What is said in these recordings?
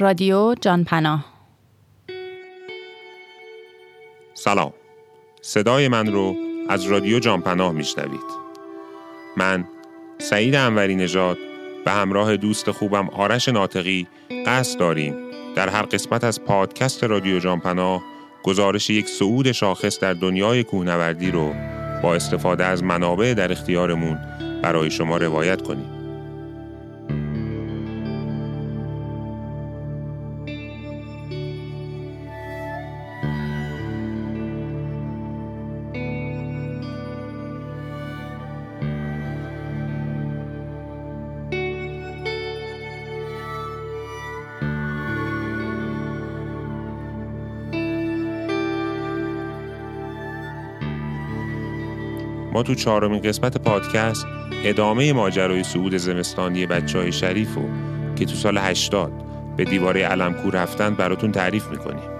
رادیو جانپناه سلام. صدای من رو از رادیو جانپناه میشنوید. من سعید انوری نژاد به همراه دوست خوبم آرش ناطقی قصد داریم در هر قسمت از پادکست رادیو جانپناه گزارش یک صعود شاخص در دنیای کوهنوردی رو با استفاده از منابع در اختیارمون برای شما روایت کنیم. ما تو چهارمین قسمت پادکست ادامه ماجرای صعود زمستانی بچه های شریف و که تو سال 80 به دیواره علمکو رفتن براتون تعریف می‌کنیم.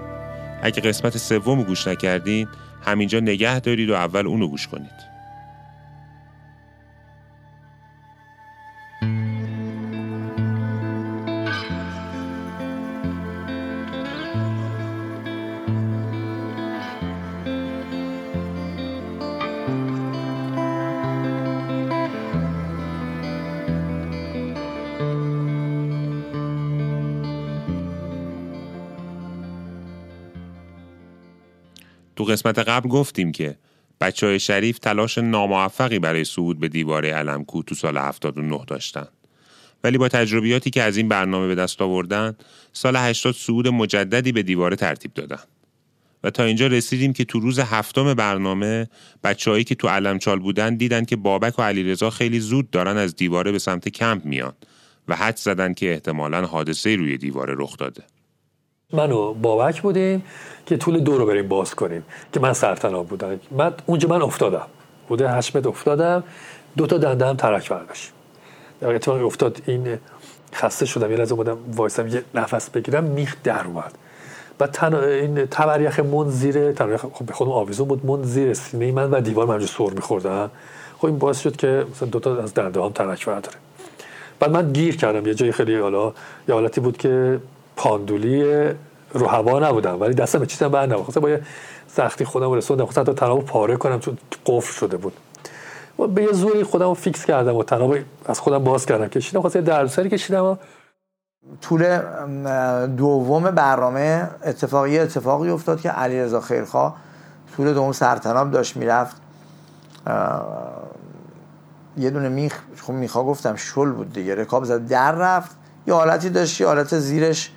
اگه قسمت سوم گوش نکردین همینجا نگه دارید و اول اونو گوش کنید. تو قسمت قبل گفتیم که بچه های شریف تلاش ناموفقی برای صعود به دیواره علمکو تو سال 79 داشتن. ولی با تجربیاتی که از این برنامه به دست آوردن سال 80 صعود مجددی به دیواره ترتیب دادن. و تا اینجا رسیدیم که تو روز هفتم برنامه بچههایی که تو علمچال بودن دیدن که بابک و علیرضا خیلی زود دارن از دیواره به سمت کمپ میان و حد زدن که احتمالا حادثه روی دیواره رخ داده. من و بابک بودیم که طول دو رو بریم باز کنیم که من سرطنا بودم. من اونجا من افتادم. بوده هشت افتادم. دو تا دنده هم ترک برداشت. در اتفاقی افتاد این خسته شدم. یه لحظه بودم وایسم یه نفس بگیرم میخ در اومد. و تن این تبریخ من زیر تبریخ خب به خودم آویزون بود. من زیر سینه من و دیوار من سر میخوردم خب این باعث شد که مثلا دو تا از دنده هم ترک برداره بعد من گیر کردم. یه جای خیلی حالا یه حالتی بود که پاندولی رو هوا نبودم ولی دستم چیزم بر نبود با یه سختی خودم رسوندم. خواستم تا تناب پاره کنم چون قفل شده بود. و به یه زوری خودم رو فیکس کردم و تناب از خودم باز کردم. کشیدم خواستم دردسری کشیدم و طول دوم برنامه اتفاقی اتفاقی افتاد که علیرضا خیرخوا طول دوم سرتناب داشت می‌رفت. یه دونه میخ خب میخوا گفتم شل بود دیگه. رکاب زد در رفت. یه حالتی داشت یه حالت زیرش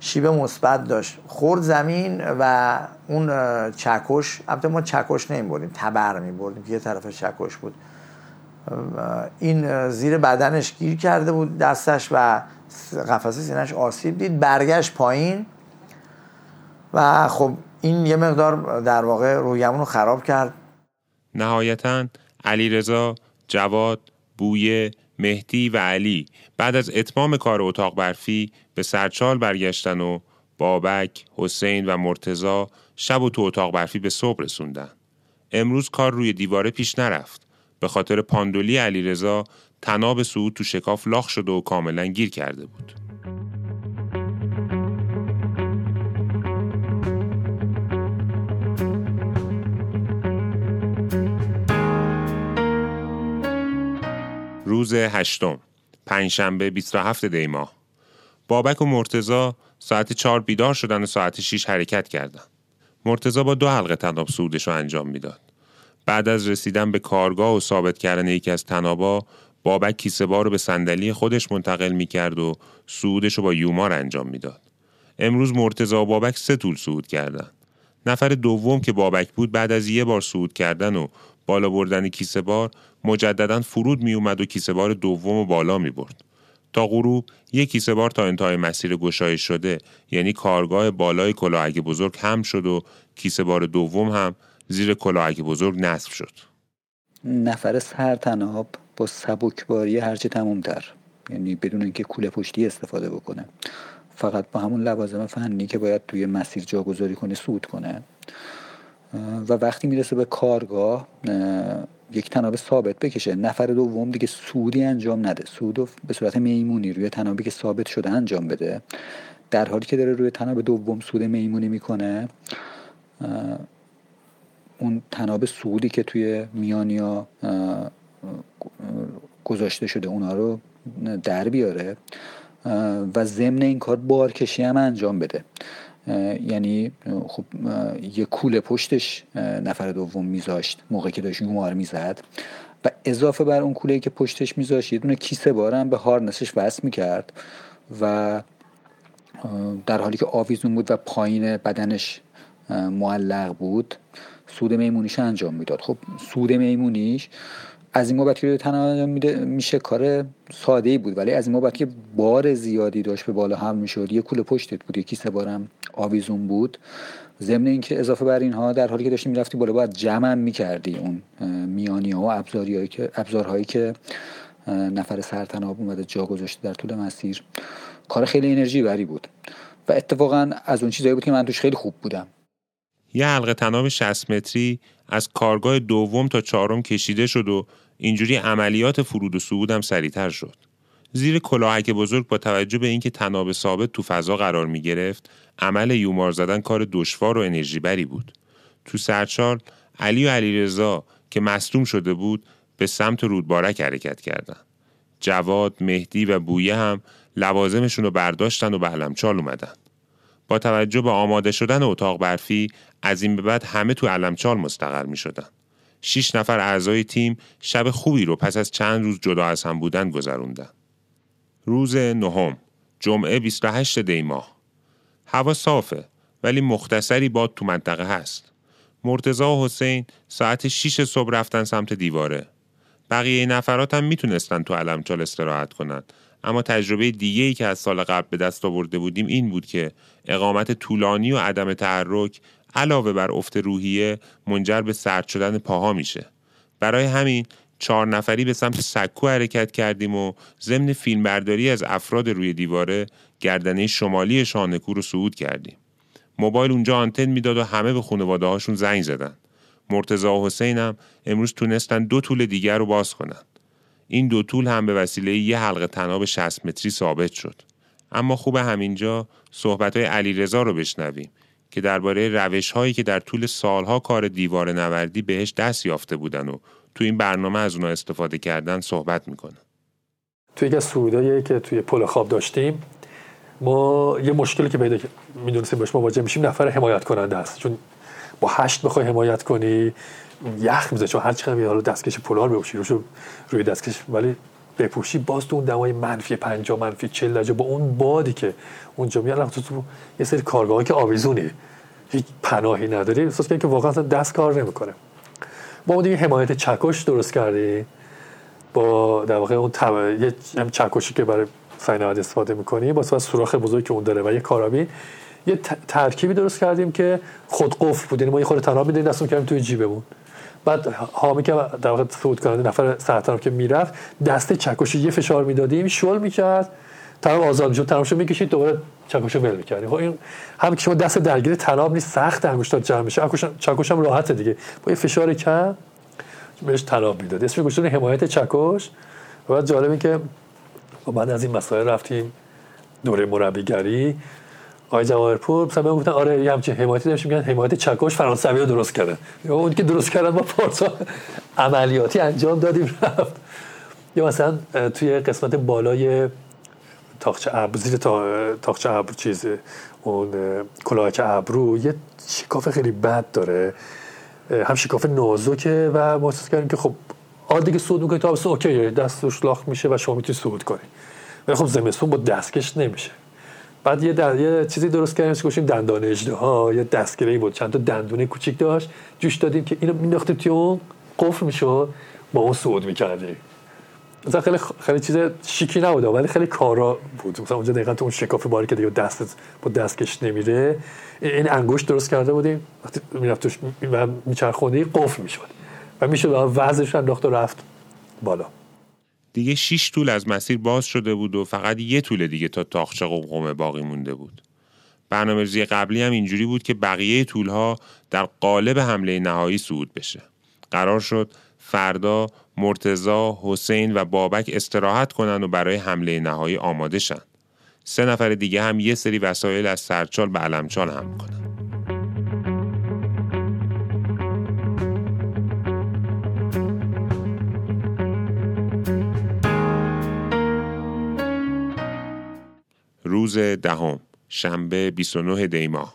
شیب مثبت داشت. خورد زمین و اون چکش البته ما چکش نمی بردیم تبر می بردیم یه طرف چکش بود. این زیر بدنش گیر کرده بود دستش و قفسه سینش آسیب دید برگشت پایین و خب این یه مقدار در واقع رویمون رو خراب کرد. نهایتا علی رضا جواد بویه مهدی و علی بعد از اتمام کار اتاق برفی به سرچال برگشتن و بابک، حسین و مرتزا شب و تو اتاق برفی به صبح رسوندن. امروز کار روی دیواره پیش نرفت. به خاطر پاندولی علیرضا تناب سعود تو شکاف لاخ شده و کاملا گیر کرده بود. روز هشتم پنجشنبه 27 دی ماه بابک و مرتزا ساعت چهار بیدار شدن و ساعت 6 حرکت کردن. مرتزا با دو حلقه تناب سودش رو انجام می‌داد. بعد از رسیدن به کارگاه و ثابت کردن یکی از تنابا بابک کیسه بار رو به صندلی خودش منتقل می‌کرد و سودش رو با یومار انجام می‌داد. امروز مرتزا و بابک سه طول سود کردن. نفر دوم که بابک بود بعد از یه بار سود کردن و بالا بردن کیسه بار مجددا فرود می اومد و کیسه بار دوم و بالا می برد. تا غروب یک کیسه بار تا انتهای مسیر گشایش شده یعنی کارگاه بالای کلاهک بزرگ هم شد و کیسه بار دوم هم زیر کلاهک بزرگ نصب شد. نفر سر تناب با سبکباری هرچه تمومتر یعنی بدون اینکه کوله پشتی استفاده بکنه. فقط با همون لوازم فنی که باید توی مسیر جاگذاری کنه سود کنه. و وقتی می‌رسه به کارگاه یک تناب ثابت بکشه. نفر دوم دیگه سودی انجام نده. سود به صورت میمونی روی تنابی که ثابت شده انجام بده. در حالی که داره روی تناب دوم سود میمونی می‌کنه اون تناب سودی که توی میانیا گذاشته شده اونا رو در بیاره و ضمن این کار بارکشی هم انجام بده. یعنی خب یه کوله پشتش نفر دوم میذاشت موقع که داشت یومار می‌زد. و اضافه بر اون کوله که پشتش میذاشت یه دونه کیسه بارم به هارنسش وصل می‌کرد و در حالی که آویزون بود و پایین بدنش معلق بود سود میمونیش انجام می‌داد. خب سود میمونیش از این بابت که تنها میشه کار ساده ای بود. ولی از این بابت که بار زیادی داشت به بالا هم می‌شد یه کوله پشتت بود یکی سه بارم آویزون بود. ضمن اینکه اضافه بر اینها در حالی که داشتی می‌رفتی بالا باید جمع می‌کردی اون میانی ها و ابزارهایی که ابزارهایی که نفر سرتناب اومده جا گذاشته در طول مسیر. کار خیلی انرژی بری بود و اتفاقا از اون چیزایی بود که من توش خیلی خوب بودم. یه حلقه تناب 60 متری از کارگاه دوم تا چهارم کشیده شد و اینجوری عملیات فرود و صعود هم سریعتر شد. زیر کلاهک بزرگ با توجه به اینکه تناب ثابت تو فضا قرار می گرفت عمل یومار زدن کار دشوار و انرژی بری بود. تو سرچال علی و علیرضا که مصدوم شده بود به سمت رودبارک حرکت کردند. جواد، مهدی و بویه هم لوازمشون رو برداشتن و به علمچال اومدن. با توجه به آماده شدن اتاق برفی از این به بعد همه تو علمچال مستقر می شدن. شیش نفر اعضای تیم شب خوبی رو پس از چند روز جدا از هم بودن گذروندن. روز نهم جمعه 28 دی ماه هوا صافه ولی مختصری باد تو منطقه هست. مرتزا و حسین ساعت 6 صبح رفتن سمت دیواره. بقیه نفرات هم می‌تونستن تو علمچال استراحت کنن اما تجربه دیگه ای که از سال قبل به دست آورده بودیم این بود که اقامت طولانی و عدم تحرک علاوه بر افت روحیه منجر به سرد شدن پاها میشه برای همین چهار نفری به سمت سکو حرکت کردیم و ضمن فیلمبرداری از افراد روی دیواره گردنه شمالی شانکو رو صعود کردیم. موبایل اونجا آنتن می‌داد و همه به خانواده هاشون زنگ زدن. مرتزا و حسین هم امروز تونستن دو طول دیگر رو باز کنن. این دو طول هم به وسیله یه حلقه تناب 60 متری ثابت شد. اما خوب همینجا صحبت های علی رضا رو بشنویم که درباره روش هایی که در طول سالها کار دیوار نوردی بهش دست یافته بودن و تو این برنامه از اونها استفاده کردن صحبت می‌کنه. توی یکی از سعودایی که توی پل خواب داشتیم ما یه مشکلی که پیدا می‌دونستیم باش مواجه میشیم نفر حمایت کننده است. چون با هشت بخوای حمایت کنی یخ میزه چون هر چقدر حالا دستکش پولار بپوشی روش روی دستکش ولی بپوشی باز تو اون دمای منفی 50 منفی 40 درجه با اون بادی که اونجا میاد تو, تو یه سری کارگاهی که آویزونی. هیچ پناهی نداری. احساس که واقعا دست کار نمی‌کنه. ما دیگه حمایت چکش درست کردی با در واقع اون تب... یه چکشی که برای سیناد استفاده می‌کنی با سوراخ بزرگی که اون داره و یه کارابین یه ترکیبی درست کردیم که خود قفل بود یعنی ما یه خود تناب میدیم دستمون کردیم توی جیبمون. بعد حامی که در واقع صعود کننده نفر سرطان که می‌رفت دست چکش یه فشار می‌دادیم شل می‌کرد. طرف آزاد می‌شد طرفشو می‌کشید دوباره چکشو ول می‌کردیم خب این هم که شما دست درگیر تناب نیست سخت انگشتات جمع میشه. چکش هم راحته دیگه. با یه فشار کم بهش تناب می‌داد. اسمش گذاشتن حمایت چکش و بعد جالبه که بعد از این مسائل رفتیم دوره مربیگری. آقای جواهرپور مثلا گفتن آره یه همچین حمایتی داشتیم میگن حمایت چکش فرانسوی رو درست کرده. یا اون که درست کردن ما پارسا عملیاتی انجام دادیم رفت. یا مثلا توی قسمت بالای تاخچه ابر زیر تاخچه ابر چیز اون کلاهک ابرو یه شکاف خیلی بد داره. هم شکاف نازکه و ما احساس کردیم که خب آ دیگه صعود می‌کنی تا اوکی دستش لاخ میشه و شما می‌تونی صعود کنی. ولی خب زمستون با دستکش نمیشه. بعد یه, در... یه چیزی درست کردیم که گفتیم دندان ها یه دستگیری بود. چند تا دندونه کوچیک داشت. جوش دادیم که اینو مینداختیم توی اون قفل می‌شد. با اون صعود می‌کردیم. مثلا خیلی خیلی چیز شیکی نبود ولی خیلی کارا بود مثلا اونجا دقیقا تو اون شکاف باری که دیگه دست با دستکش نمیره این انگشت درست کرده بودیم وقتی می‌رفت توش و میچرخوندی قفل می‌شد و می‌شد وزنش انداخت و رفت بالا دیگه شیش طول از مسیر باز شده بود و فقط یه طول دیگه تا تاخچه قمقمه باقی مونده بود. برنامه‌ریزی قبلی هم اینجوری بود که بقیه طولها در قالب حمله نهایی صعود بشه. قرار شد فردا مرتزا، حسین و بابک استراحت کنن و برای حمله نهایی آماده شن. سه نفر دیگه هم یه سری وسایل از سرچال به علمچال هم می‌کنن روز دهم شنبه 29 دیما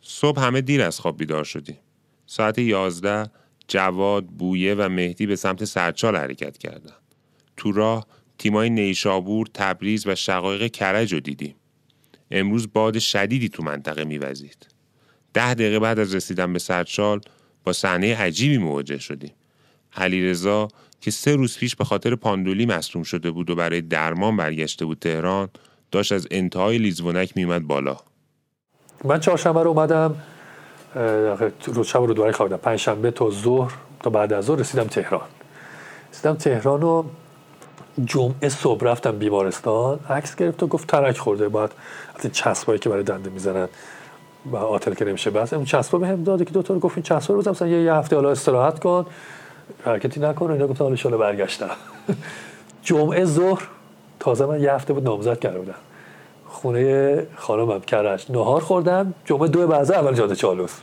صبح همه دیر از خواب بیدار شدیم. ساعت 11 جواد، بویه و مهدی به سمت سرچال حرکت کردند. تو راه تیمای نیشابور، تبریز و شقایق کرج رو دیدیم. امروز باد شدیدی تو منطقه میوزید. ده دقیقه بعد از رسیدن به سرچال با صحنه عجیبی مواجه شدیم. علیرضا که سه روز پیش به خاطر پاندولی مصروم شده بود و برای درمان برگشته بود تهران داشت از انتهای لیزونک میومد بالا من چهارشنبه رو اومدم روز شب رو دوباره خوابیدم. پنجشنبه تا ظهر تا بعد از ظهر رسیدم تهران. رسیدم تهران و جمعه صبح رفتم بیمارستان. عکس گرفت و گفت ترک خورده. باید از چسبایی که برای دنده می‌زنن و آتل که نمیشه بس اون چسبا بهم داده که دکتر گفت این چسبا رو مثلا یه هفته حالا استراحت کن حرکتی نکن. اینا گفت حالا برگشتم جمعه ظهر تازه من یه هفته بود نامزد کرده بودم. خونه خانمم کرج نهار خوردم جمعه دو بعد اول جاده چالوس.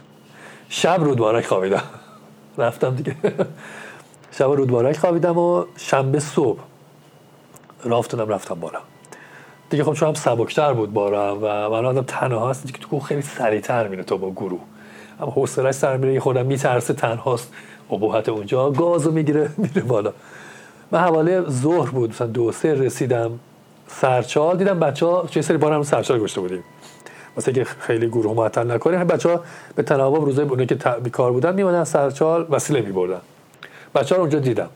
شب رودبارک خوابیدم. رفتم دیگه. شب رودبارک خوابیدم و شنبه صبح رافتونم رفتم بالا. دیگه خب چون هم سبکتر بود بارم و من آدم تنها هست که تو خیلی سریعتر میره تو با گروه. اما حوصلش سر میره یه خودم میترسه تنهاست ابهت اونجا. گازو می‌گیره میره بالا. من حواله ظهر بود مثلا دو سه رسیدم. سرچال دیدم بچه ها چه سری بارم سرچال گشته بودیم. واسه که خیلی گروه معطل نکنه بچه ها به تناوب روزای اونایی که بیکار بودن میمونن سرچال وسیله میبردن. بچه ها اونجا دیدم.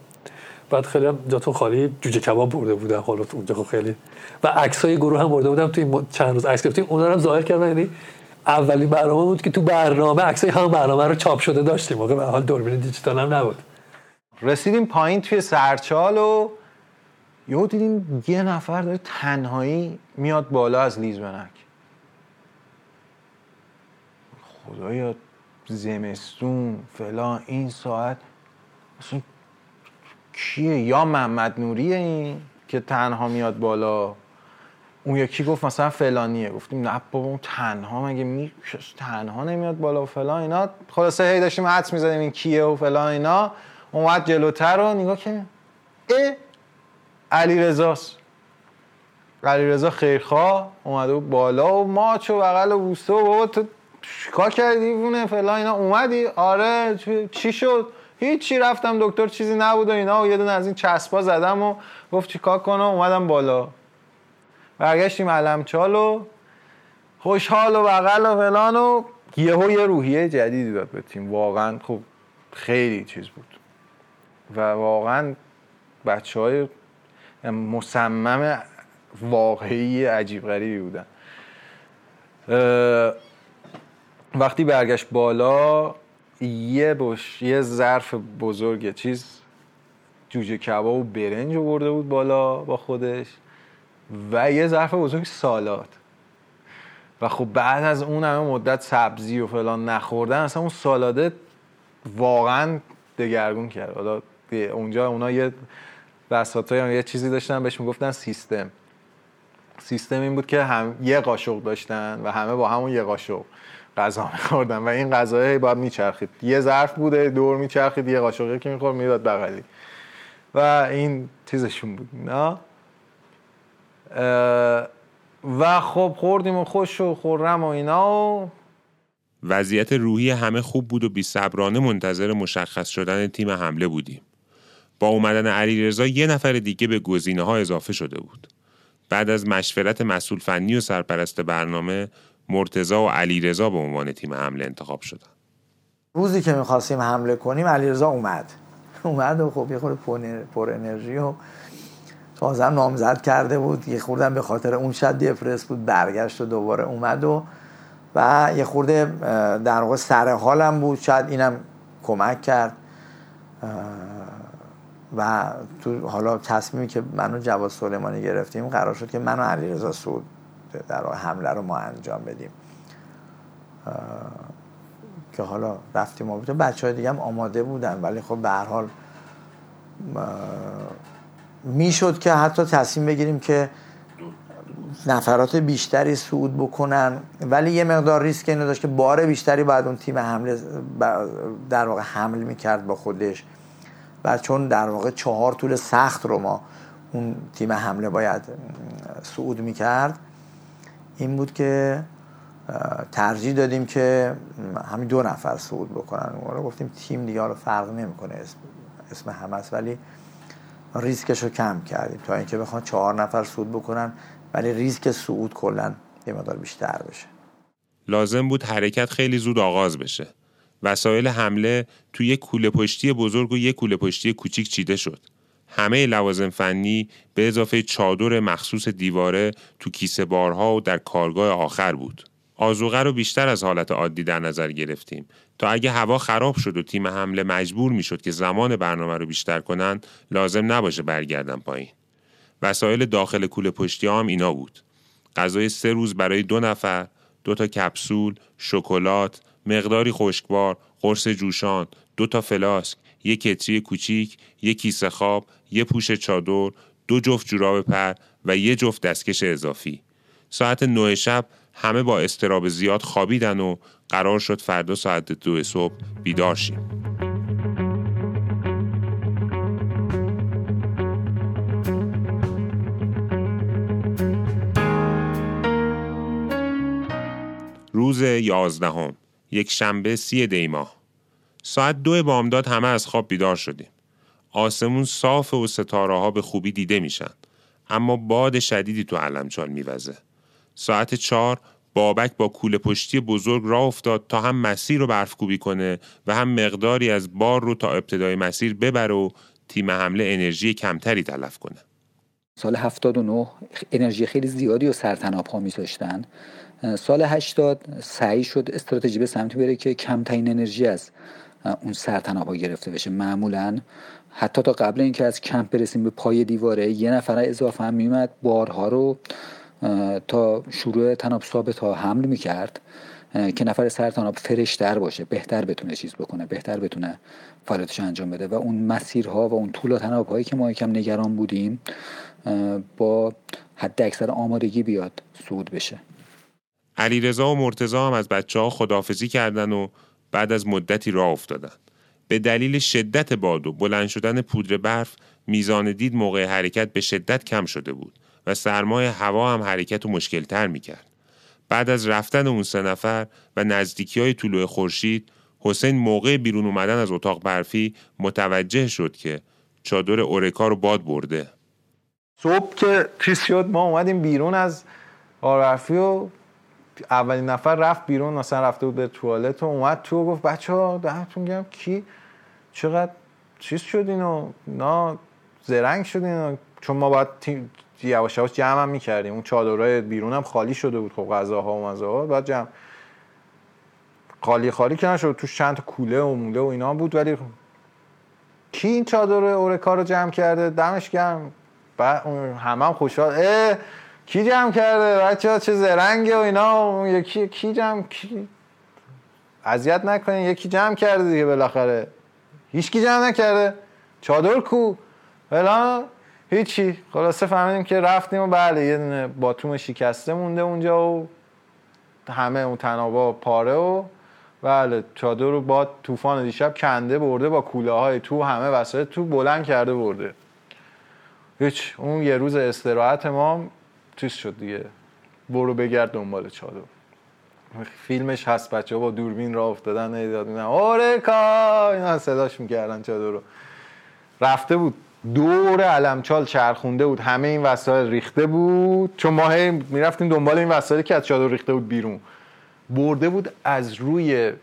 بعد خیلی هم جاتون خالی جوجه کباب برده بودن حالا اونجا خیلی. و عکس های گروه هم برده بودم توی چند روز عکس گرفتیم. اونا هم ظاهر کردن یعنی اولین برنامه بود که تو برنامه عکس هم برنامه رو چاپ شده داشتیم. موقع به حال دوربین دیجیتال هم نبود. رسیدیم پایین توی سرچال و یهو دیدیم یه نفر داره تنهایی میاد بالا از لیزبنک خدایا زمستون فلان این ساعت. اصلا کیه؟ یا محمد نوریه این که تنها میاد بالا؟ اون یکی گفت مثلا فلانیه. گفتیم نه بابا اون تنها مگه می تنها نمیاد بالا و فلان اینا. خلاصه هی داشتیم حدس می‌زدیم این کیه و فلان اینا. اومد جلوتر رو نگاه که علی رزاست علی رزا خیرخواه اومده بالا و ماچ و بغل و بوسته و بابا تو چیکار کردی بونه فلان اینا؟ اومدی؟ آره چی شد؟ هیچی رفتم دکتر چیزی نبود و اینا. و یه دونه از این چسبا زدم و گفت چیکار کنم؟ اومدم بالا. برگشتیم علمچال و خوشحال و بغل و فلان و یهو یه روحیه جدیدی داد به تیم. واقعا خب خیلی چیز بود. و واقعا بچه های مصمم واقعی عجیب غریبی بودن. وقتی برگشت بالا یه بش یه ظرف بزرگ چیز جوجه کباب و برنج برده بود بالا با خودش و یه ظرف بزرگ سالات و خب بعد از اون همه مدت سبزی و فلان نخوردن اصلا اون سالاده واقعا دگرگون کرد. حالا اونجا اونا یه بساط یه چیزی داشتن بهش می‌گفتن سیستم. سیستم این بود که هم یه قاشق داشتن و همه با همون یه قاشق غذا میخوردن و این غذای باید میچرخید. یه ظرف بوده دور میچرخید یه قاشقی که می‌خورد می‌داد بغلی. و این چیزشون بود نه؟ و خب خوردیم و خوش و خورم و اینا و وضعیت روحی همه خوب بود و بی منتظر مشخص شدن تیم حمله بودیم. با اومدن علیرضا یه نفر دیگه به گزینه ها اضافه شده بود. بعد از مشورت مسئول فنی و سرپرست برنامه مرتزا و علیرضا به عنوان تیم حمله انتخاب شدن. روزی که می‌خواستیم حمله کنیم علیرضا اومد. اومد و خب یه خورده پر انرژی و تازه نامزد کرده بود یه خوردم به خاطر اون شد دپرس بود برگشت و دوباره اومد و و یه خورده در واقع سر حالم بود شاید اینم کمک کرد و تو حالا تصمیمی که منو جواد سلیمانی گرفتیم قرار شد که منو علیرضا سود در حمله رو ما انجام بدیم. که حالا رفتیم و بچه های دیگه هم آماده بودن ولی خب به هر حال می‌شد که حتی تصمیم بگیریم که نفرات بیشتری صعود بکنن. ولی یه مقدار ریسک اینو داشت که بار بیشتری باید اون تیم حمله در واقع حمل می‌کرد با خودش. و چون در واقع چهار طول سخت رو ما اون تیم حمله باید صعود می‌کرد این بود که ترجیح دادیم که همین دو نفر صعود بکنن. رو گفتیم تیم دیگه رو فرق نمی‌کنه اسم اسم است ولی ریسکش رو کم کردیم تا اینکه بخوان چهار نفر صعود بکنن ولی ریسک صعود کلا یه مقدار بیشتر بشه. لازم بود حرکت خیلی زود آغاز بشه. وسایل حمله تو یک کوله پشتی بزرگ و یک کوله پشتی کوچیک چیده شد. همه لوازم فنی به اضافه چادر مخصوص دیواره تو کیسه بارها و در کارگاه آخر بود. آزوغه رو بیشتر از حالت عادی در نظر گرفتیم. تا اگه هوا خراب شد و تیم حمله مجبور می‌شد که زمان برنامه رو بیشتر کنن لازم نباشه برگردن پایین. وسایل داخل کوله پشتی هم اینا بود. غذای سه روز برای دو نفر دو تا کپسول شکلات مقداری خشکبار قرص جوشان دو تا فلاسک یک کتری کوچیک یک کیسه خواب یک پوش چادر دو جفت جوراب پر و یک جفت دستکش اضافی ساعت نه شب همه با استراب زیاد خوابیدن و قرار شد فردا ساعت دو صبح بیدار شیم. روز یازدهم یک شنبه سی دیما ساعت دو بامداد همه از خواب بیدار شدیم. آسمون صاف و ستاره ها به خوبی دیده میشن. اما باد شدیدی تو علمچال میوزه. ساعت چهار بابک با کوله پشتی بزرگ راه افتاد تا هم مسیر رو برفکوبی کنه و هم مقداری از بار رو تا ابتدای مسیر ببره و تیم حمله انرژی کمتری تلف کنه. سال 79 انرژی خیلی زیادی و سرتناب ها میذاشتن. سال 80 سعی شد استراتژی به سمتی بره که کمترین انرژی از اون ها گرفته بشه. معمولا حتی تا قبل اینکه از کمپ برسیم به پای دیواره یه نفر اضافه هم میومد بارها رو تا شروع تناب ثابت ها حمل می‌کرد که نفر سر تناب فرشتر باشه بهتر بتونه چیز بکنه بهتر بتونه فعالیتش انجام بده. و اون مسیرها و اون طول تناب هایی که ما یکم نگران بودیم با حد اکثر آمادگی بیاد سود بشه. علیرضا و مرتزا هم از بچه ها خدافزی کردن و بعد از مدتی راه افتادن به دلیل شدت باد و بلند شدن پودر برف میزان دید موقع حرکت به شدت کم شده بود و سرمای هوا هم حرکت و مشکل تر می کرد. بعد از رفتن اون سه نفر و نزدیکی های طلوع خورشید حسین موقع بیرون اومدن از اتاق برفی متوجه شد که چادر اورکا رو باد برده صبح که شد ما اومدیم بیرون از آرفی و اولین نفر رفت بیرون مثلا رفته بود به توالت و اومد تو و گفت بچه ها دهتون گم کی؟ چقدر چیز شدین و نا زرنگ شدین چون ما باید یواش یواش جمع هم می‌کردیم. اون چادرهای بیرون هم خالی شده بود خب غذاها و مزاها بعد جمع خالی خالی که نشد توش چند کوله و موله و اینا بود ولی کی این چادر اورکا رو جمع کرده؟ دمش گرم. بعد همه هم خوشحال. کی جمع کرده؟ بچه ها چه زرنگه و اینا؟ یکی کی جمع کی اذیت نکنین یکی جمع کرده دیگه بالاخره. هیچ کی جمع نکرده. چادر کو؟ فلان هیچی. خلاصه فهمیدیم که رفتیم و بله یه دونه باتوم شکسته مونده اونجا و همه اون تنابا پاره و بله چادر رو با طوفان دیشب کنده برده با کوله های تو همه وسایل تو بلند کرده برده. هیچ. اون یه روز استراحت ما چیز شد دیگه. برو بگرد دنبال چادر. فیلمش هست بچه با دوربین را افتادن ایداد میدن. اورکا اینا صداش می‌کردن چادر رو. رفته بود. دور علمچال چرخونده بود. همه این وسایل ریخته بود. چون ما می‌رفتیم دنبال این وسایلی که از چادر ریخته بود بیرون. برده بود از روی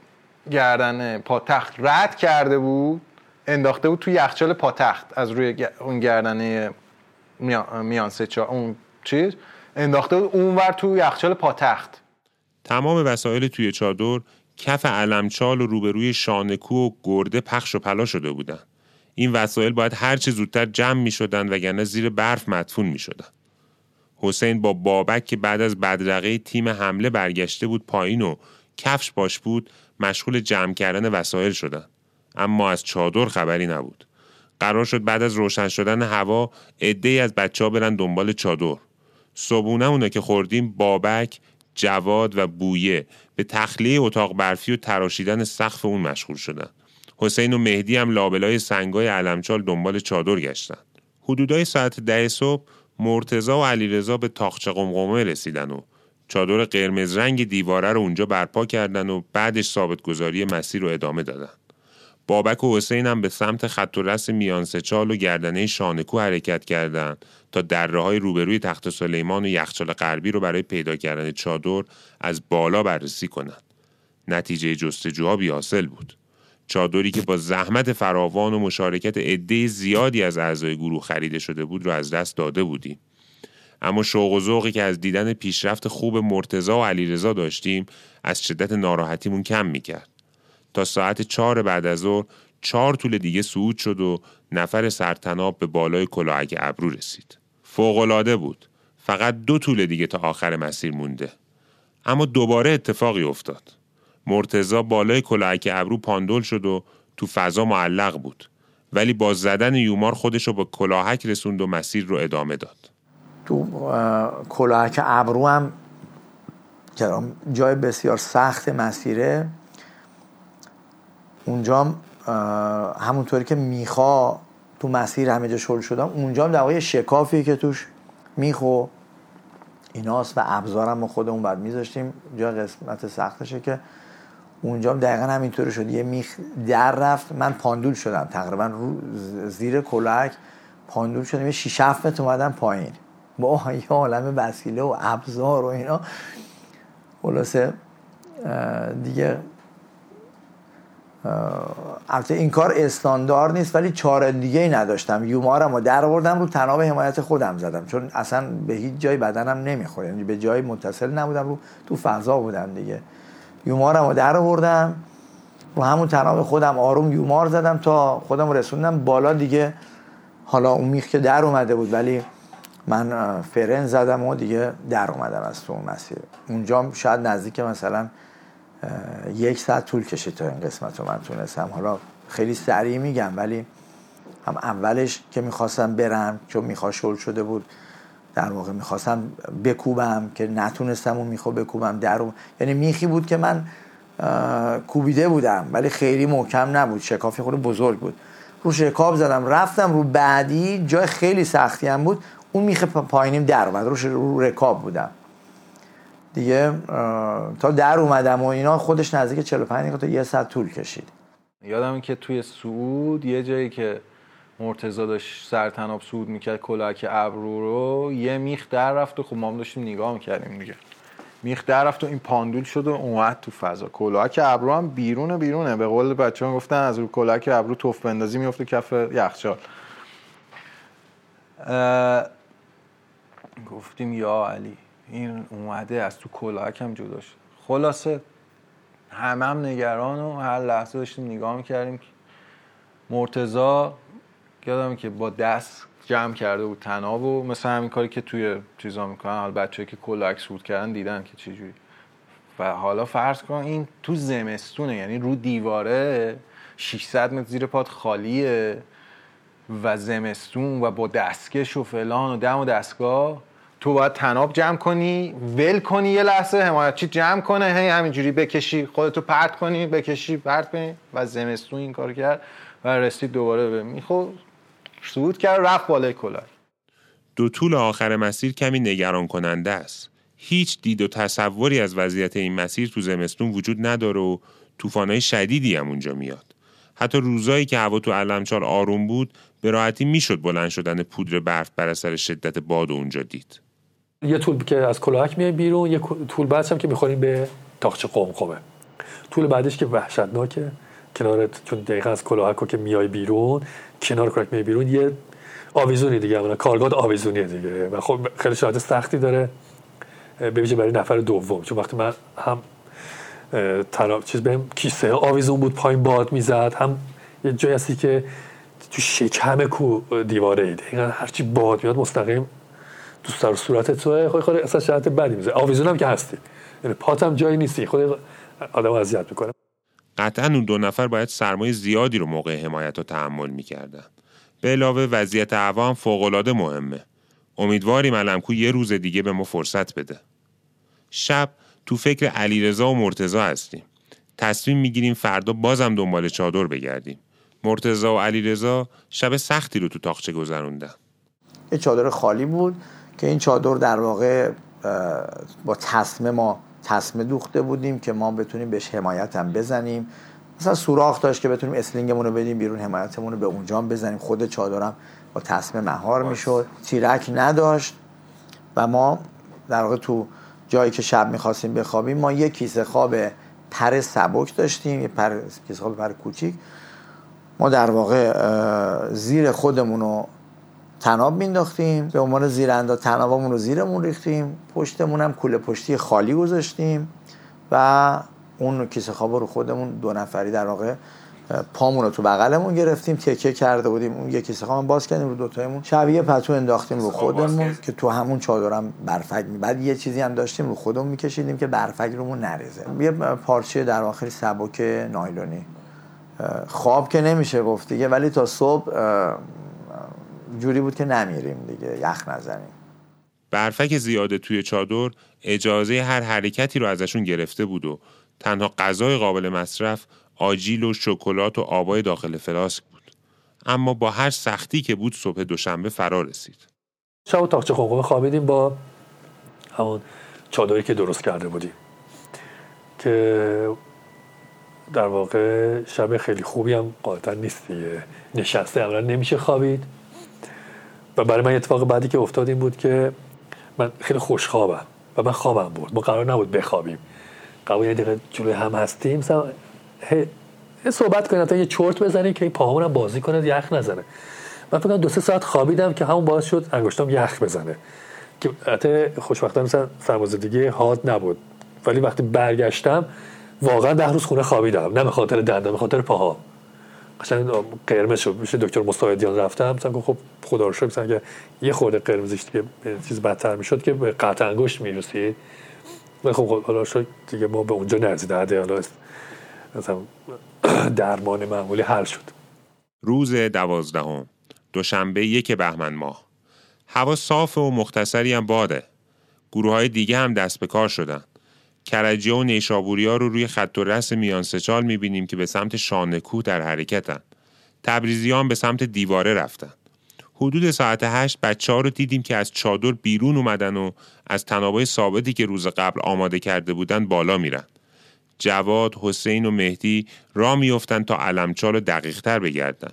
گردن پاتخت. رد کرده بود. انداخته بود توی یخچال پاتخت. از روی اون گردنه میان سه اون چیز انداخته اونور توی یخچال پاتخت. تمام وسایل توی چادر کف علمچال و روبروی شانکو و گرده پخش و پلا شده بودن. این وسایل باید هر چه زودتر جمع می شدن وگرنه زیر برف مدفون می شدن. حسین با بابک که بعد از بدرقه تیم حمله برگشته بود پایین و کفش باش بود مشغول جمع کردن وسایل شدن. اما از چادر خبری نبود. قرار شد بعد از روشن شدن هوا عدهای از بچه ها برن دنبال چادر. صبونمونه که خوردیم بابک جواد و بویه. به تخلیه اتاق برفی و تراشیدن سقف اون مشغول شدن. حسین و مهدی هم لابلای سنگای علمچال دنبال چادر گشتن. حدودای ساعت ده صبح مرتزا و علیرضا به تاخچه قمقمه رسیدن و چادر قرمز رنگ دیواره رو اونجا برپا کردن و بعدش ثابت گذاری مسیر رو ادامه دادن. بابک و حسین هم به سمت خط و رس میان سچال و گردنه شانکو حرکت کردند تا دره های روبروی تخت سلیمان و یخچال غربی رو برای پیدا کردن چادر از بالا بررسی کنند. نتیجه جستجوها بیاسل بود. چادری که با زحمت فراوان و مشارکت عده زیادی از اعضای گروه خریده شده بود رو از دست داده بودیم. اما شوق و ذوقی که از دیدن پیشرفت خوب مرتزا و علیرضا داشتیم از شدت ناراحتیمون کم می‌کرد. تا ساعت چهار بعد از ظهر چهار طول دیگه صعود شد و نفر سرتناب به بالای کلاهک ابرو رسید. فوقالعاده بود. فقط دو طول دیگه تا آخر مسیر مونده. اما دوباره اتفاقی افتاد. مرتزا بالای کلاهک ابرو پاندول شد و تو فضا معلق بود. ولی با زدن یومار خودش رو به کلاهک رسوند و مسیر رو ادامه داد. تو کلاهک ابرو هم جای بسیار سخت مسیره اونجا همونطوری که میخوا تو مسیر همه جا شل شدم اونجا هم در شکافی که توش میخو. ایناست و ابزارم خودمون بعد میذاشتیم. جا قسمت سختشه که اونجا هم دقیقا همینطوری شد. یه میخ در رفت. من پاندول شدم تقریبا زیر کلک پاندول شدم. یه شیش متر اومدم پایین. با یه عالم وسیله و ابزار و اینا. خلاصه دیگه البته این کار استاندار نیست ولی چاره دیگه ای نداشتم. یومارم رو در آوردم رو تناب حمایت خودم زدم. چون اصلا به هیچ جای بدنم نمی‌خوره. یعنی به جای متصل نبودم رو تو فضا بودم دیگه. یومارم رو در آوردم رو همون تناب خودم آروم یومار زدم تا خودم رسوندم. بالا دیگه حالا اون میخ که در اومده بود ولی من فرن زدم و دیگه در اومدم از تو اون مسیر. اونجا شاید نزدیک مثلا یک ساعت طول کشید تا این قسمت رو من تونستم. حالا خیلی سریع میگم ولی هم اولش که می‌خواستم برم چون میخوا شل شده بود در واقع می‌خواستم بکوبم که نتونستم اون میخوا بکوبم در یعنی میخی بود که من کوبیده بودم ولی خیلی محکم نبود شکافی خود بزرگ بود. رو شکاف زدم رفتم رو بعدی جای خیلی سختی هم بود اون میخ پایینیم در اومد رو, رو رکاب بودم. دیگه تا در اومدم و اینا خودش نزدیک 45 دقیقه تا یه ساعت طول کشید. یادم که توی سعود یه جایی که مرتزا داشت سرتناب سعود می‌کرد کلاک ابرو رو یه میخ در رفت و خب ما هم داشتیم نگاه می‌کردیم دیگه. میخ در رفت و این پاندول شد و اومد تو فضا. کلاک ابرو هم بیرونه بیرونه. به قول بچه ها گفتن از رو کلاک ابرو توف بندازی میفته کف یخچال. گفتیم یا علی. این اومده از تو کلاهک هم جدا شد. خلاصه همم هم نگران و هر لحظه داشتیم نگاه می‌کردیم مرتزا یادم که با دست جمع کرده بود تناب و مثل همین کاری که توی چیزا می‌کنن. حالا بچه که کلاهک سود کردن دیدن که چجوری و حالا فرض کن این تو زمستونه یعنی رو دیواره 600 متر زیر پاد خالیه و زمستون و با دستکش و فلان و دم و دستگاه تو باید تناب جمع کنی ول کنی یه لحظه حمایتچی جمع کنه هی همینجوری بکشی خودتو پرت کنی بکشی پرت کنی و زمستون این کار کرد و رسید دوباره به میخو صعود کرد رفت بالای کلاه. دو طول آخر مسیر کمی نگران کننده است. هیچ دید و تصوری از وضعیت این مسیر تو زمستون وجود نداره و طوفانهای شدیدی هم اونجا میاد. حتی روزایی که هوا تو علمچال آروم بود به راحتی می‌شد بلند شدن پودر برف بر اثر شدت باد اونجا دید. یه طول که از کلاهک میای بیرون یه طول بعدش هم که می‌خوریم به تاخچه قمقمه طول بعدش که وحشتناکه. کنار چون دقیقا از کلاهک که میای بیرون کنار کلاهک میای بیرون یه آویزونی دیگه. همونه کارگاه آویزونی دیگه. و خب خیلی شاید سختی داره به برای نفر دوم. چون وقتی من هم تراب چیز بهم کیسه آویزون بود پایین باد می‌زد. هم یه جایی هستی که تو شکم کو دیواره دقیقا هرچی باد میاد مستقیم تو سر صورت تو خود خود اصلا شرط بدی میزه آویزون هم که هستی. یعنی پاتم جایی نیستی. خود آدم اذیت می‌کنه. قطعا اون دو نفر باید سرمایه زیادی رو موقع حمایت و تحمل می‌کردن. به علاوه وضعیت هوا هم فوقالعاده مهمه. امیدواریم علمکو یه روز دیگه به ما فرصت بده. شب تو فکر علیرضا و مرتزا هستیم. تصمیم می‌گیریم فردا بازم دنبال چادر بگردیم. مرتزا و علیرضا شب سختی رو تو تاخچه گذروندن. یه چادر خالی بود. که این چادر در واقع با تصمه ما تصمه دوخته بودیم که ما بتونیم بهش حمایت هم بزنیم. مثلا سوراخ داشت که بتونیم اسلینگمون رو بدیم بیرون حمایتمون رو به اونجا بزنیم. خود چادرم با تصمه مهار می‌شد. تیرک نداشت و ما در واقع تو جایی که شب می‌خواستیم بخوابیم ما یک کیسه خواب پر سبک داشتیم یه پر کیسه خواب پر کوچیک. ما در واقع زیر خودمون رو تناب مینداختیم به عنوان زیرنده تنابمون رو زیرمون ریختیم پشتمون هم کوله پشتی خالی گذاشتیم و اون کیسه خواب رو خودمون دو نفری در واقع پامون رو تو بغلمون گرفتیم تکه کرده بودیم. اون یکی خواب باز کردیم رو دوتایمون. شبیه پتو انداختیم رو خودمون که تو همون چادرم برفک می بعد یه چیزی هم داشتیم رو خودمون میکشیدیم که برفک رومون نریزه. یه پارچه در آخر سبک نایلونی. خواب که نمیشه گفت دیگه ولی تا صبح جوری بود که نمیریم دیگه. یخ نزنیم. برفک زیاده توی چادر اجازه هر حرکتی رو ازشون گرفته بود و تنها غذای قابل مصرف آجیل و شکلات و آبای داخل فلاسک بود. اما با هر سختی که بود صبح دوشنبه فرا رسید. شب و تاقچه خوبه خوابیدیم با همون چادری که درست کرده بودیم. که در واقع شب خیلی خوبی هم قاطعا نیست دیگه. نشسته اولا نمیشه خوابید. و برای من اتفاق بعدی که افتاد این بود که من خیلی خوشخوابم و من خوابم بود ما قرار نبود بخوابیم. قبول یه دقیقه جلوی هم هستیم. مثلا صحبت کنیم تا یه چرت بزنیم که این پاهمون هم بازی کنه یخ نزنه. من فکر دو سه ساعت خوابیدم که همون باعث شد انگشتام یخ بزنه. که البته خوشبختانه مثلا سرمازدگی حاد نبود. ولی وقتی برگشتم واقعا ده روز خونه خوابیدم. نه به خاطر دندان به خاطر پاها قشنگ قرمز شد میشه دکتر مستعدیان رفتم مثلا خب خدا رو شکر مثلا یه خورده قرمزش که چیز بدتر می‌شد که به قطع انگشت می‌رسید ولی خب حالا شد دیگه ما به اونجا نرسید حد حالا مثلا درمان معمولی حل شد. روز دوازدهم دوشنبه یک بهمن ماه. هوا صاف و مختصری هم باده. گروه های دیگه هم دست به کار شدن. کرجی و نیشابوری ها رو روی خط و رس میان سچال می‌بینیم که به سمت شانکو در حرکتن. تبریزیان به سمت دیواره رفتن. حدود ساعت هشت بچه ها رو دیدیم که از چادر بیرون اومدن و از تنابای ثابتی که روز قبل آماده کرده بودن بالا میرن. جواد، حسین و مهدی را میفتن تا علمچال دقیق تر بگردن.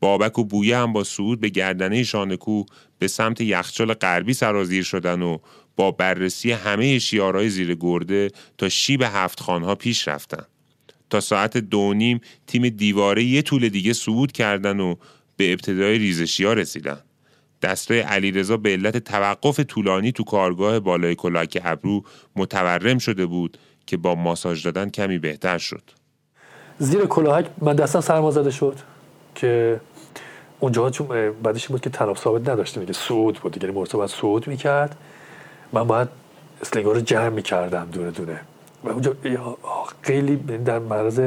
بابک و بویه هم با صعود به گردنه شانکو به سمت یخچال غربی سرازیر شدن و با بررسی همه شیارهای زیر گرده تا شیب هفت خانها پیش رفتن. تا ساعت دو نیم تیم دیواره یه طول دیگه صعود کردن و به ابتدای ریزشی ها رسیدن. دسته علیرضا به علت توقف طولانی تو کارگاه بالای کلاک ابرو متورم شده بود که با ماساژ دادن کمی بهتر شد. زیر کلاهک من دستم سرما زده شد که اونجا چون بعدش بود که تناب ثابت نداشتیم دیگه سعود بود دیگه مرتبط سعود می‌کرد من باید اسلنگا رو جمع می‌کردم دونه دونه. و اونجا خیلی در معرض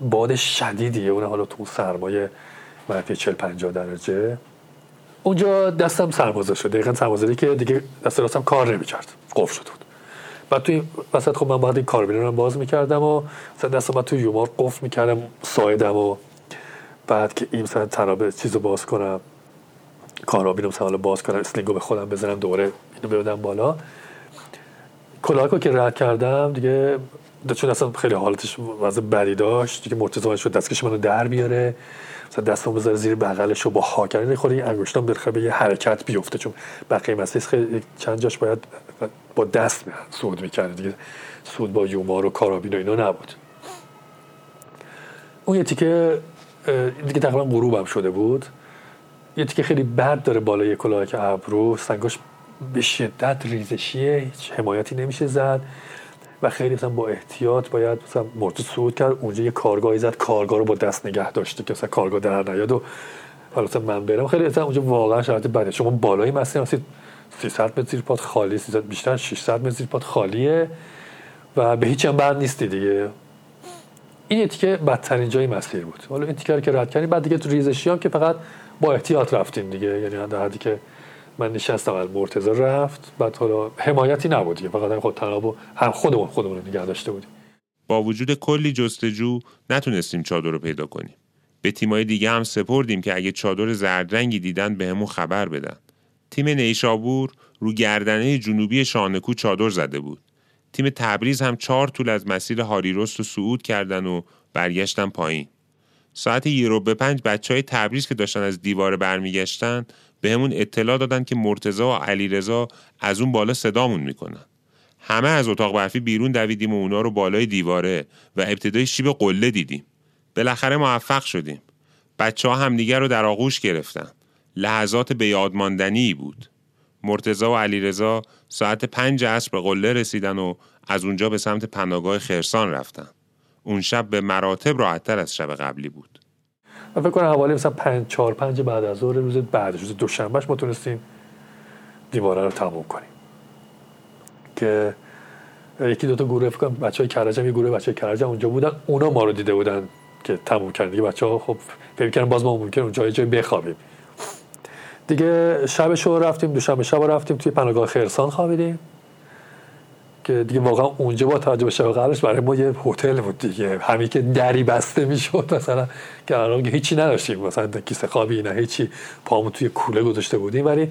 باد شدیدیه. اون حالا تو سرمایه منفی 40 50 درجه. اونجا دستم سرمازه شد. دقیقا سرمازه که دیگه دست راستم کار نمی‌کرد. قفل شده بود بعد توی وسط خب من باید این کاربینه رو باز می‌کردم و مثلا دستم توی یومار قفل می‌کردم سایدم و بعد که این مثلا ترابه چیز رو باز کنم. کارابینو مثلا باز کنم اسلینگو به خودم بزنم دوره اینو بردم بالا. کلاهکو که رد کردم دیگه چون اصلا خیلی حالتش وضع بدی داشت دیگه مرتضی شد دستکش منو در بیاره. مثلا دستم بذاره زیر بغلش و با ها کردن خود این انگشتام بخواد به یه حرکت بیفته چون بقیه مسیح خیلی چند جاش باید با دست سود می‌کرد دیگه. سود با یومار و کارابین و اینا نبود. اون یه تیکه دیگه تقریبا غروبم شده بود. یه تیکه خیلی بد داره بالای کلاهک ابرو سنگاش به شدت ریزشیه هیچ حمایتی نمیشه زد و خیلی مثلا با احتیاط باید مثلا مرتو سود کرد. اونجا یه کارگاهی زد کارگاه رو با دست نگه داشته که مثلا کارگاه در نیاد و حالا من برم. خیلی مثلا اونجا واقعا شرایط بده. شما بالای مسیر هستید 300 متر زیر پات خالی 300 بیشتر 600 متر زیر پات خالیه و به هیچ هم بد نیستی دیگه. این تیکه بدترین جای مسیر بود. حالا این تیکه که رد کردیم بعد دیگه تو ریزشی هم که فقط با احتیاط رفتیم دیگه. یعنی در حدی که من نشستم از مرتضی رفت. بعد حالا حمایتی نبود دیگه. فقط خود تناب هم خودمون خودمون نگه داشته بودیم. با وجود کلی جستجو نتونستیم چادر رو پیدا کنیم. به تیمای دیگه هم سپردیم که اگه چادر زردرنگی دیدن به همون خبر بدن. تیم نیشابور رو گردنه جنوبی شانکو چادر زده بود. تیم تبریز هم چهار طول از مسیر هاریرست رو صعود کردن و برگشتن پایین. ساعت یه رو به پنج بچه های تبریز که داشتن از دیواره برمیگشتن به همون اطلاع دادن که مرتزا و علیرضا از اون بالا صدامون می‌کنن. همه از اتاق برفی بیرون دویدیم و اونا رو بالای دیواره و ابتدای شیب قله دیدیم. بالاخره موفق شدیم. بچه ها همدیگر رو در آغوش گرفتن. لحظات به یادماندنی بود. مرتزا و علیرضا ساعت پنج عصر به قله رسیدن و از اونجا به سمت پناهگاه خرسان رفتن. اون شب به مراتب راحتتر از شب قبلی بود. من فکر کنم حوالی مثلا پنج چهار پنج بعد از ظهر روز بعد روز دوشنبهش ما تونستیم دیواره رو تموم کنیم. که یکی دو تا گروه فکر کنم بچهای کرجم یه گروه بچهای کرجم اونجا بودن اونا ما رو دیده بودن که تموم کردن. دیگه بچه‌ها خب فکر کردن باز ما ممکن اونجا جای بخوابیم. دیگه شبش رو رفتیم دوشنبه شب رفتیم توی پناهگاه خرسان خوابیدیم. که دیگه واقعا اونجا با توجه به قبلش برای ما یه هتل بود دیگه. همین که دری بسته می‌شد مثلا که الان هیچی نداشتیم. مثلا کیسه خوابی نه هیچی پامون توی کوله گذاشته بودیم. ولی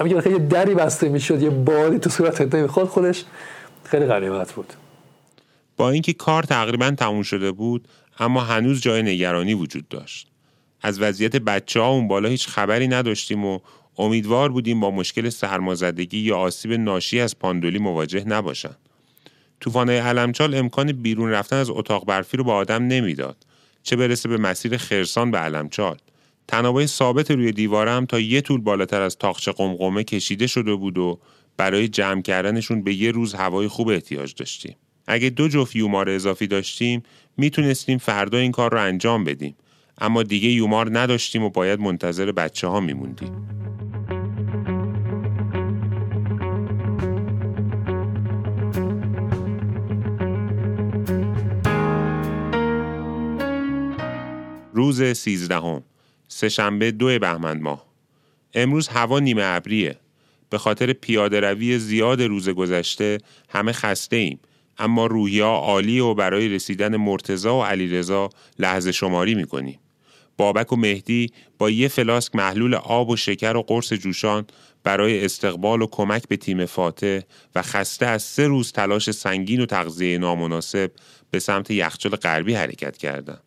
همین که یه دری بسته می‌شد یه بادی تو صورت خود خودش خیلی غنیمت بود. با اینکه کار تقریبا تموم شده بود اما هنوز جای نگرانی وجود داشت. از وضعیت بچه ها اون بالا هیچ خبری نداشتیم و امیدوار بودیم با مشکل سرمازدگی یا آسیب ناشی از پاندولی مواجه نباشند. طوفانهای علمچال امکان بیرون رفتن از اتاق برفی رو به آدم نمی‌داد. چه برسه به مسیر خرسان به علمچال. تنابای ثابت روی دیوارم تا یه طول بالاتر از تاخچه قمقمه کشیده شده بود و برای جمع کردنشون به یه روز هوای خوب احتیاج داشتیم. اگه دو جفت یومار اضافی داشتیم می‌تونستیم فردا این کار رو انجام بدیم اما دیگه یومار نداشتیم و باید منتظر بچه ها میموندیم. روز سیزدهم سهشنبه دو بهمن ماه. امروز هوا نیمه ابریه. به خاطر پیاده روی زیاد روز گذشته همه خسته ایم اما روحیا عالی و برای رسیدن مرتزا و علیرضا لحظه شماری می‌کنیم. بابک و مهدی با یه فلاسک محلول آب و شکر و قرص جوشان برای استقبال و کمک به تیم فاتح و خسته از سه روز تلاش سنگین و تغذیه نامناسب به سمت یخچال غربی حرکت کردند.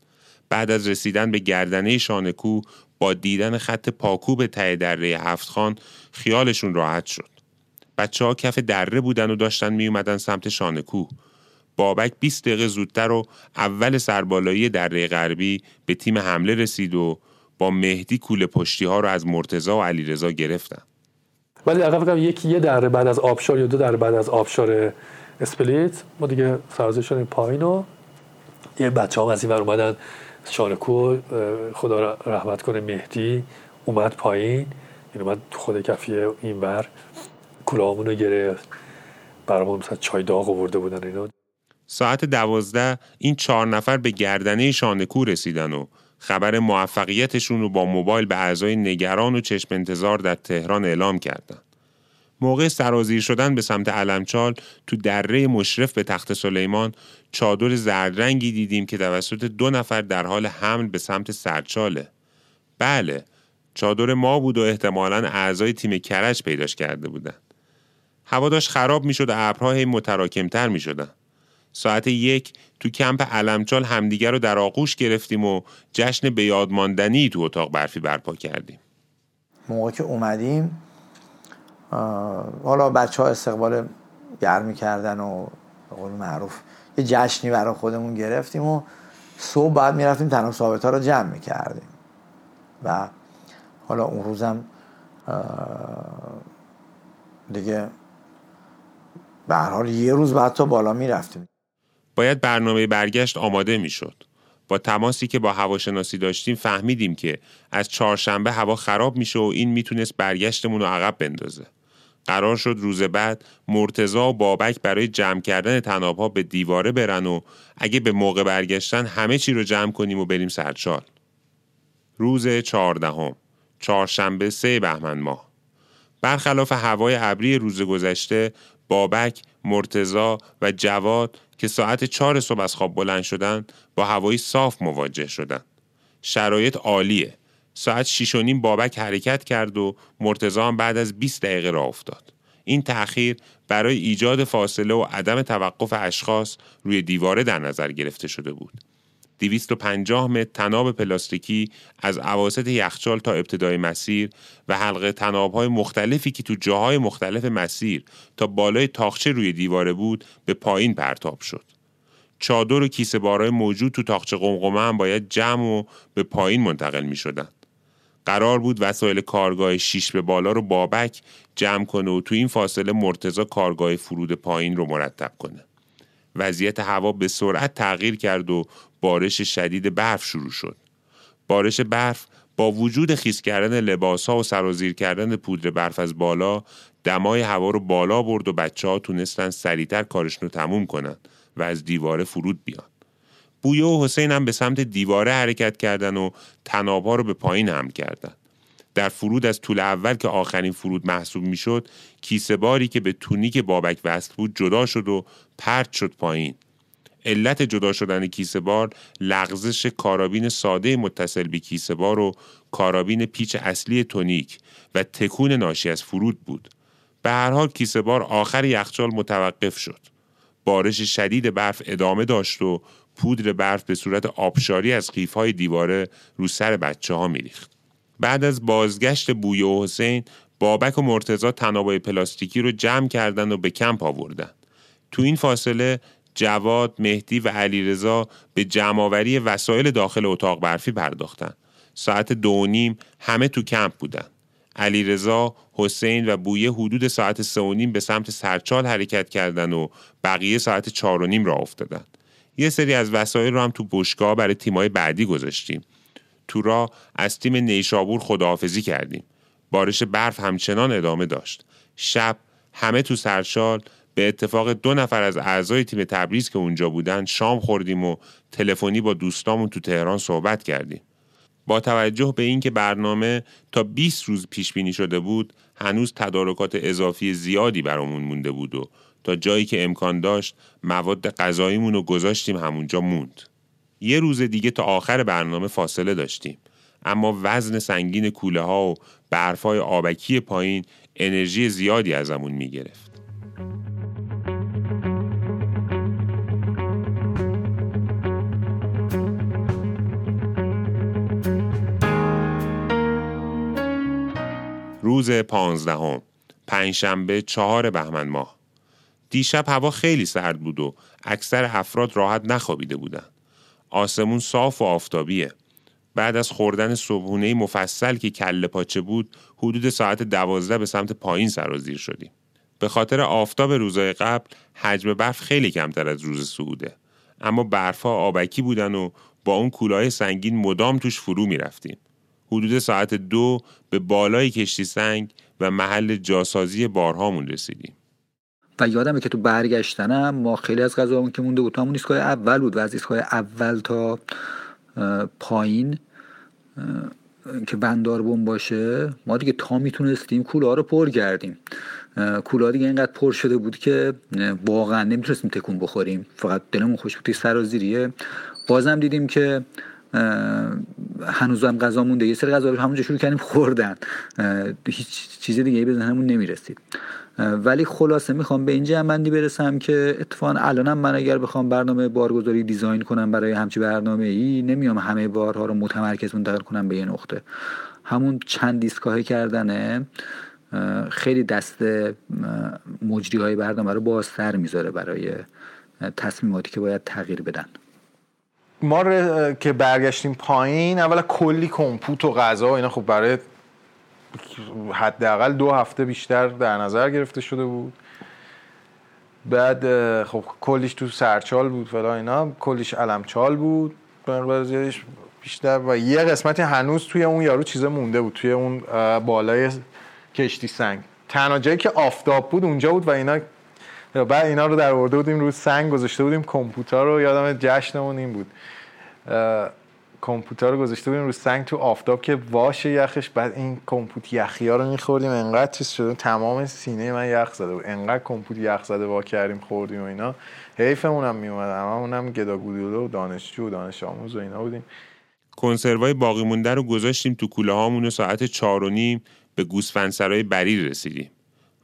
بعد از رسیدن به گردنه شانکو با دیدن خط پاکوب ته دره هفتخان خیالشون راحت شد. بچه ها کف دره بودن و داشتن می اومدن سمت شانکو. بابک 20 دقیقه زودتر و اول سربالایی دره غربی به تیم حمله رسید و با مهدی کوله پشتی ها رو از مرتزا و علیرضا گرفتن. ولی دقیقا فکرم یکی یه دره بعد از آبشار یا دو دره بعد از آبشار اسپلیت ما دیگه سرازه شدیم پایین و یه بچه هم از این اومدن شانکو خدا رحمت کنه مهدی اومد پایین. این یعنی اومد خود کفی این بر کلاهمون رو گرفت. برامون مثلا چای داغ آورده بودن اینا. ساعت دوازده این چهار نفر به گردنه شانکو رسیدن و خبر موفقیتشون رو با موبایل به اعضای نگران و چشم انتظار در تهران اعلام کردند. موقع سرازیر شدن به سمت علمچال تو دره مشرف به تخت سلیمان چادر زردرنگی دیدیم که توسط دو نفر در حال حمل به سمت سرچاله. بله، چادر ما بود و احتمالا اعضای تیم کرج پیداش کرده بودن. هوا داشت خراب می‌شد و ابرها هی متراکمتر می شدن. ساعت یک تو کمپ علمچال همدیگر رو در آغوش گرفتیم و جشن به یادماندنی تو اتاق برفی برپا کردیم. موقع که اومدیم حالا بچه ها استقبال گرمی کردن و به قول معروف یه جشنی برای خودمون گرفتیم و صبح بعد می‌رفتیم تنها ثابت ها رو جمع می‌کردیم. و حالا اون روزم دیگه به حال یه روز بعد تا بالا می‌رفتیم. باید برنامه برگشت آماده می‌شد. با تماسی که با هواشناسی داشتیم فهمیدیم که از چهارشنبه هوا خراب میشه و این می‌تونست برگشتمون رو عقب بندازه. قرار شد روز بعد مرتزا و بابک برای جمع کردن تنابها به دیواره برن و اگه به موقع برگشتن همه چی رو جمع کنیم و بریم سرچال. روز چهاردهم چهارشنبه سه بهمن ماه برخلاف هوای ابری روز گذشته بابک، مرتزا و جواد که ساعت چهار صبح از خواب بلند شدن با هوایی صاف مواجه شدن. شرایط عالیه. ساعت شیش و نیم بابک حرکت کرد و مرتزا هم بعد از 20 دقیقه را افتاد. این تأخیر برای ایجاد فاصله و عدم توقف اشخاص روی دیواره در نظر گرفته شده بود. 250 متر تناب پلاستیکی از عواست یخچال تا ابتدای مسیر و حلقه تنابهای مختلفی که تو جاهای مختلف مسیر تا بالای تاخچه روی دیواره بود به پایین پرتاب شد. چادر و کیسه بارای موجود تو تاخچه قمقمه هم باید جمع و به پایین منتقل می شدن. قرار بود وسایل کارگاه شیش به بالا رو بابک جمع کنه و تو این فاصله مرتزا کارگاه فرود پایین رو مرتب کنه. وضعیت هوا به سرعت تغییر کرد و بارش شدید برف شروع شد. بارش برف با وجود خیس کردن لباس ها و سرازیر کردن پودر برف از بالا دمای هوا رو بالا برد و بچه ها تونستن سریعتر کارشون رو تموم کنن و از دیواره فرود بیان. بویه و حسین هم به سمت دیواره حرکت کردن و تنابها رو به پایین هم کردن. در فرود از طول اول که آخرین فرود محسوب می‌شد کیسه باری که به تونیک بابک وصل بود جدا شد و پرت شد پایین. علت جدا شدن کیسه بار لغزش کارابین ساده متصل به کیسه بار و کارابین پیچ اصلی تونیک و تکون ناشی از فرود بود. به هر حال کیسه بار آخر یخچال متوقف شد. بارش شدید برف ادامه داشت و پودر برف به صورت آبشاری از قیفهای دیواره رو سر بچه ها میریخت بعد از بازگشت بوی و حسین بابک و مرتزا تنابای پلاستیکی رو جمع کردن و به کمپ آوردن تو این فاصله جواد، مهدی و علیرضا به جمعآوری وسایل داخل اتاق برفی پرداختند. ساعت دو نیم همه تو کمپ بودن. علیرضا، حسین و بویه حدود ساعت سه و نیم به سمت سرچال حرکت کردن و بقیه ساعت چهار و نیم را افتادن. یه سری از وسایل رو هم تو بشگاه برای تیمای بعدی گذاشتیم. تو را از تیم نیشابور خداحافظی کردیم. بارش برف همچنان ادامه داشت. شب همه تو سرشال به اتفاق دو نفر از اعضای تیم تبریز که اونجا بودن شام خوردیم و تلفنی با دوستامون تو تهران صحبت کردیم. با توجه به اینکه برنامه تا 20 روز پیش بینی شده بود، هنوز تدارکات اضافی زیادی برامون مونده بود و تا جایی که امکان داشت مواد غذاییمون رو گذاشتیم همونجا موند. یه روز دیگه تا آخر برنامه فاصله داشتیم. اما وزن سنگین کوله ها و برف های آبکی پایین انرژی زیادی ازمون می گرفت. روز پانزدهم پنجشنبه چهار بهمن ماه دیشب هوا خیلی سرد بود و اکثر افراد راحت نخوابیده بودند. آسمون صاف و آفتابیه. بعد از خوردن صبحونه مفصل که کله پاچه بود حدود ساعت دوازده به سمت پایین سرازیر شدیم. به خاطر آفتاب روزای قبل حجم برف خیلی کمتر از روز سعوده. اما برفها آبکی بودن و با اون کولای سنگین مدام توش فرو می رفتیم. حدود ساعت دو به بالای کشتی سنگ و محل جاسازی بارهامون رسیدیم. و یادمه که تو برگشتنم ما خیلی از غذامون که مونده بود تو همون ایستگاه اول بود و از ایستگاه اول تا پایین که بندار بوم باشه ما دیگه تا می‌تونستیم کوله ها رو پر کردیم. کوله ها دیگه اینقدر پر شده بود که واقعا نمی‌تونستیم تکون بخوریم. فقط دلمون خوش بود سرازیریه بازم دیدیم که هنوز هم غذا مونده. یه سری غذا رو همونجا شروع کردیم خوردن. هیچ چیز دیگه به ذهنمون نمی‌رسید. ولی خلاصه می‌خوام به این جمعندی برسم که اتفاقا الانم من اگر بخوام برنامه بارگذاری دیزاین کنم برای همچی برنامه ای نمیام همه بارها رو متمرکز منتقل کنم به یه نقطه. همون چند دیسکاهی کردنه خیلی دست مجری های برنامه رو بازتر می‌ذاره برای تصمیماتی که باید تغییر بدن. ما که برگشتیم پایین اولا کلی کمپوت و غذا و اینا خب برای حداقل دو هفته بیشتر در نظر گرفته شده بود. بعد خب کلیش تو سرچال بود فلا اینا. کلیش علمچال بود. زیادش بیشتر و یه قسمتی هنوز توی اون یارو چیزا مونده بود توی اون بالای کشتی سنگ. تنها جایی که آفتاب بود اونجا بود و اینا بعد اینا رو در آورده بودیم روی سنگ گذاشته بودیم کامپیوتر رو یادم جشنمون این بود. کامپیوتر رو گذاشته بودیم رو سنگ تو آفتاب که واشه یخش. بعد این کمپوت یخی ها رو میخوردیم. انقدر چیز شده. تمام سینه من یخ زده بود. انقدر کمپوت یخ زده وا کردیم خوردیم و اینا. حیفمون هم میومد هممون هم گداگودولو و دانشجو و دانش آموز و اینا بودیم. کنسروای باقی مونده رو گذاشتیم تو کوله هامون و ساعت چهار و نیم به گوسفندسرای بریر رسیدیم.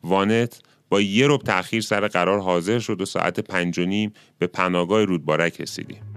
وانت با یه رب تأخیر سر قرار حاضر شد و ساعت پنج و نیم به پناهگاه رودبارک رسیدیم.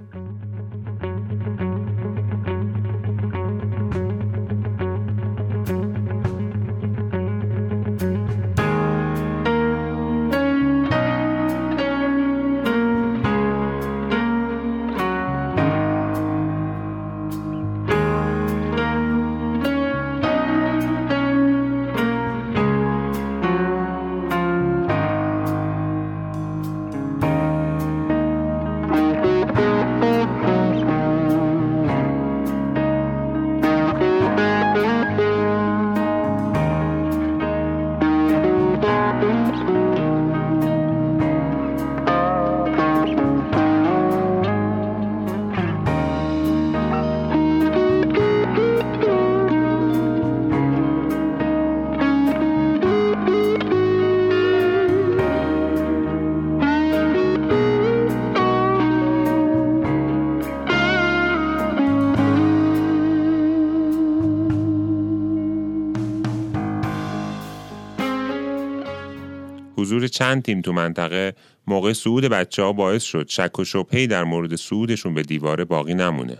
چند تیم تو منطقه موقع صعود بچه ها باعث شد شک و شبهی در مورد صعودشون به دیواره باقی نمونه.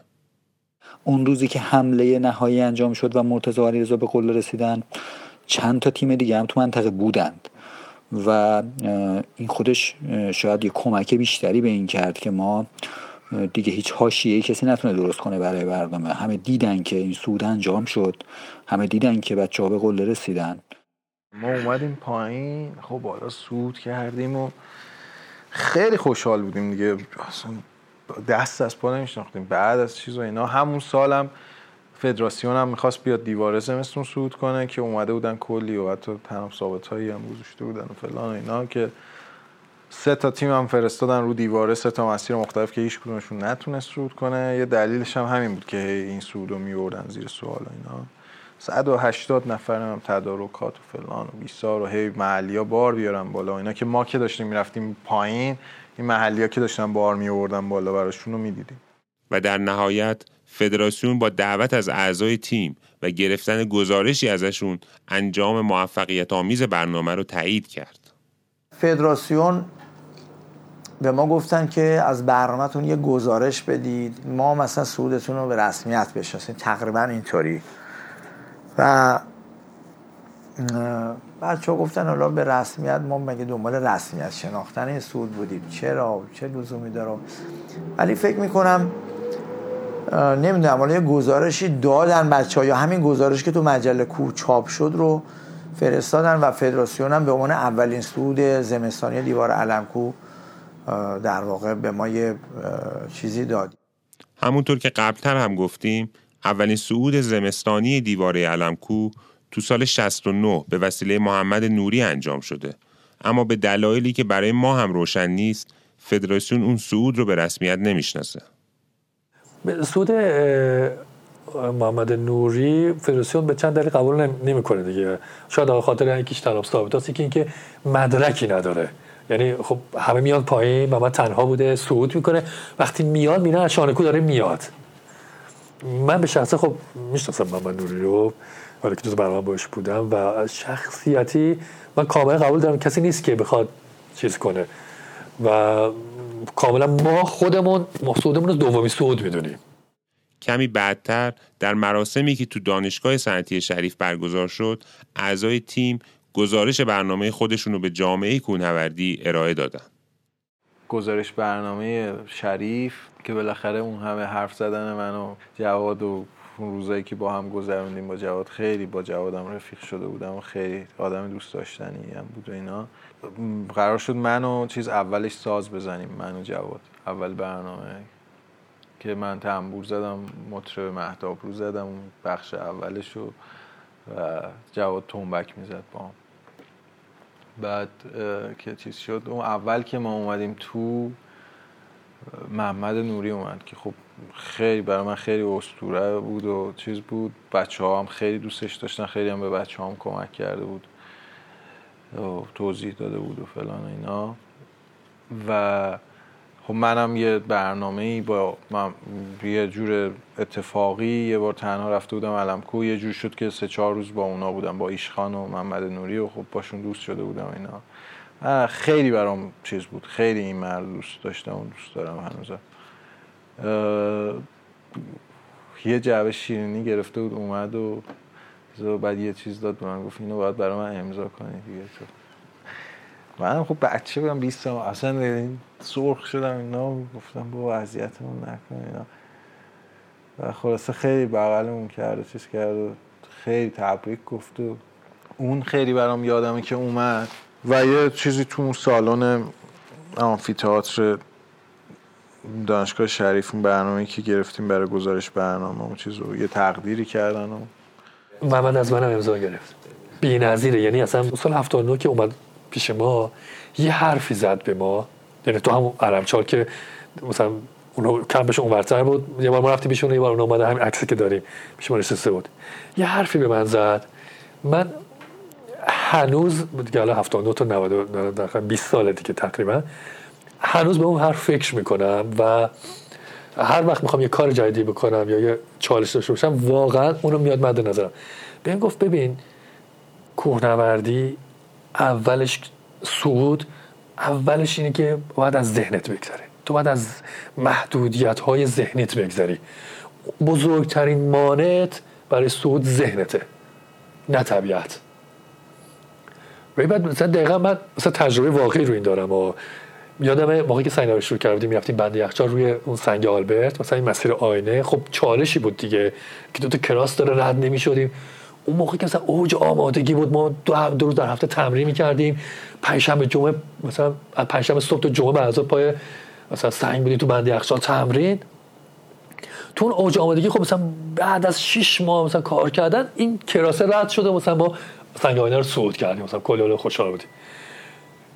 اون روزی که حمله نهایی انجام شد و مرتضی علیرضا به قله رسیدن چند تا تیم دیگه هم تو منطقه بودند. و این خودش شاید یه کمک بیشتری به این کرد که ما دیگه هیچ حاشیه‌ای کسی نتونه درست کنه برای برنامه. همه دیدن که این سود انجام شد. همه دیدن که بچه ها به قله رسیدن. ما اومدیم پایین. خب بالا سود کردیم و خیلی خوشحال بودیم دیگه. اصلا دست از پا نمیشناختیم. بعد از چیز و اینا. همون سالم فدراسیون هم می‌خواست بیاد دیواره زمستون سود کنه که اومده بودن کلی و حتی تناب ثابت هایی هم گذاشته بودن و فلان و اینا که سه تا تیم هم فرستادن رو دیواره. سه تا مسیر مختلف که هیچ کدومشون نتونست سود کنه. یه دلیلش هم همین بود که این سود رو میوردن زیر سوال و اینا. 180 نفر هم تدارکات و فلان و بیسار و هی محلی ها بار بیارن بالا. اینا که ما که داشتیم می‌رفتیم پایین این محلی ها که داشتن بار می آوردن بالا براشون رو می‌دیدیم. و در نهایت فدراسیون با دعوت از اعضای تیم و گرفتن گزارشی ازشون انجام موفقیت آمیز برنامه رو تایید کرد. فدراسیون به ما گفتن که از برنامهتون یه گزارش بدید ما مثلا سودتون رو به رسمیت بشناسیم. تقریبا اینطوری. و بچه ها گفتن حالا به رسمیت ما مگه دنبال رسمیت شناختن این سود بودیم. چرا؟ چه لزومی داره؟ ولی فکر می‌کنم نمی‌دونم حالا یه گزارشی دادن بچه یا همین گزارش که تو مجله کو چاپ شد رو فرستادن و فدراسیون هم به عنوان اولین سود زمستانی دیوار علمکو در واقع به ما یه چیزی داد. همونطور که قبلتر هم گفتیم اولین صعود زمستانی دیواره علمکو تو سال 69 به وسیله محمد نوری انجام شده. اما به دلایلی که برای ما هم روشن نیست فدراسیون اون صعود رو به رسمیت نمی‌شناسه. صعود محمد نوری فدراسیون به چند دلیل قبول نمی‌کنه دیگه. شاید آقا خاطر یکیش طلب ثابت که اینکه مدرکی نداره. یعنی خب همه میاد پایین من تنها بوده صعود می‌کنه. وقتی میاد میره شانکو داره میاد. من به شخصه خب می‌شناسم محمد نوری رو حالا که تو برنامه باش بودم و شخصیتی من کاملا قبول دارم کسی نیست که بخواد چیز کنه. و کاملا ما خودمون محسودمون رو دومی سعود می‌دونیم. کمی بعدتر در مراسمی که تو دانشگاه صنعتی شریف برگزار شد اعضای تیم گزارش برنامه خودشون رو به جامعه کوهنوردی ارائه دادن. گزارش برنامه شریف که بالاخره اون همه حرف زدن من و جواد و اون روزایی که با هم گذروندیم با جواد خیلی با جوادم رفیق شده بودم و خیلی آدم دوست داشتنی هم بود و اینا قرار شد من و چیز اولش ساز بزنیم من و جواد اول برنامه که من تنبور زدم مطرب محتاب رو زدم بخش اولش و جواد تنبک می‌زد با هم. بعد که چیز شد اون اول که ما اومدیم تو محمد نوری اومد که خب خیلی برای من خیلی اسطوره بود و چیز بود. بچه ها هم خیلی دوستش داشتن خیلی هم به بچه هم کمک کرده بود و توضیح داده بود و فلان اینا. و خب منم یه برنامه ای با من یه جور اتفاقی یه بار تنها رفته بودم علمکو. یه جور شد که سه چهار روز با اونا بودم با ایشخان و محمد نوری و خب باشون دوست شده بودم اینا. خیلی برام چیز بود. خیلی این مرد دوست داشتم و دوست دارم هنوزم. یه جعبه شیرینی گرفته بود اومد و بعد یه چیز داد به من گفت اینو باید برای من امضا کنی دیگه. تو منم خب بچه بودم 20 سال اصلا سرخ شدم اینا گفتم بابا اذیتمون نکن اینا. و خلاصه خیلی بغلمون کرد و چیز کرد و خیلی تبریک گفت و اون خیلی برام یادمه که اومد. و یه چیزی تو اون سالن آمفیتئاتر دانشگاه شریف اون برنامه که گرفتیم برای گزارش برنامه اون چیز رو یه تقدیری کردن و محمد از منم امضا گرفت. بی نظیره یعنی اصلا سال 79 که اومد پیش ما یه حرفی زد به ما. یعنی تو هم علمچال که مثلا اونو کمپش اونورتر بود یه بار ما رفتیم پیشون یه بار اون اومده همین عکسی که داریم پیش ما نشسته بود. یه حرفی به من زد. من هنوز دیگه الان 79 تا 90 دقیقاً 20 ساله دیگه تقریبا. هنوز به اون حرف فکر می‌کنم و هر وقت می‌خوام یه کار جدیدی بکنم یا یه چالش داشته باشم واقعا اونو میاد مد نظرم. بهم گفت ببین کوهنوردی اولش سود اولش اینه که باید از ذهنت بگذره تو باید از محدودیت های ذهنیت بگذری. بزرگترین مانعت برای سود ذهنته نه طبیعت. و بعد مثلا دقیقا من مثلا تجربه واقعی رو این دارم و یادم موقعی که سنگ شروع کردیم می‌رفتیم بند یخچال روی اون سنگ آلبرت مثلا این مسیر آینه. خب چالشی بود دیگه که دو تا کراس داره رد نمی‌شدیم. اون موقع که مثلا اوج آمادگی بود ما دو, دو روز در هفته تمرین می‌کردیم. پنجشنبه جمعه مثلا پنجشنبه صبح تا جمعه بعضا پای مثلا سنگ بودیم تو بند یخچال تمرین. تو اون اوج آمادگی خب مثلا بعد از 6 ماه مثلا کار کردن این کراسه رد شده. مثلا ما سنگ رو صعود کردیم مثلا کلی خوشحال بودیم.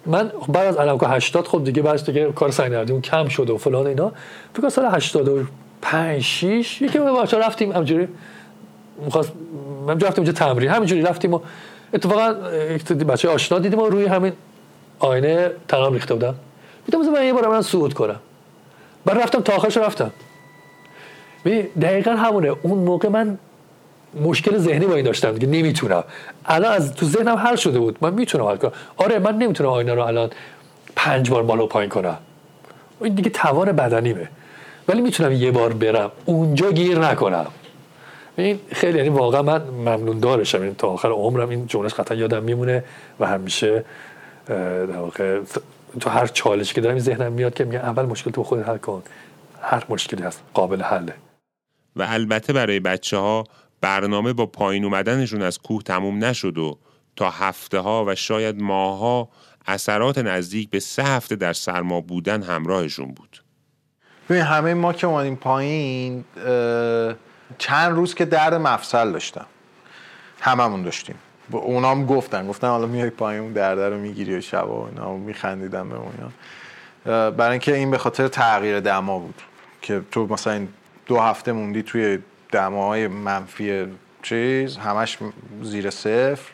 من بعد از علمکو 80 خب دیگه بعد دیگه کار سنگ اون کم شده و فلان اینا. فکر سال 85 6 یکی ما بچا رفتیم همجوری می‌خواست من رفتیم اونجا تمرین همینجوری رفتیم و اتفاقا بچه آشنا دیدیم و روی همین آینه تنام ریخته بودم گفتم من یه بار من صعود کنم. بعد رفتم تا آخرش رفتم. دقیقا همونه. اون موقع من مشکل ذهنی با این داشتم دیگه نمی‌تونم. الان از تو ذهنم حل شده بود. من می‌تونم حل کنم. آره من نمی‌تونم آینه رو الان پنج بار بالا پایین کنم. این دیگه توان بدنیمه. ولی می‌تونم یه بار برم. اونجا گیر نکنم. این خیلی یعنی واقعا من ممنون دارشم. این تا آخر عمرم این جملهش قطعا یادم میمونه و همیشه در واقع تو هر چالشی که دارم این ذهنم میاد که میگه اول مشکل تو خودت حل کن. هر مشکلی هست قابل حله. و البته برای بچه ها برنامه با پایین اومدنشون از کوه تموم نشد و تا هفته ها و شاید ماهها اثرات نزدیک به سه هفته در سرما بودن همراهشون بود. ببین همه ما که اومدیم پایین چند روز که درد مفصل داشتم. هممون داشتیم. اونام گفتن گفتن حالا میای پایین اون درد رو می‌گیری و شب و اینا میخندیدن به اون برای اینکه این به خاطر تغییر دما بود که تو مثلا دو هفته موندی توی دماهای منفی چیز همش زیر صفر.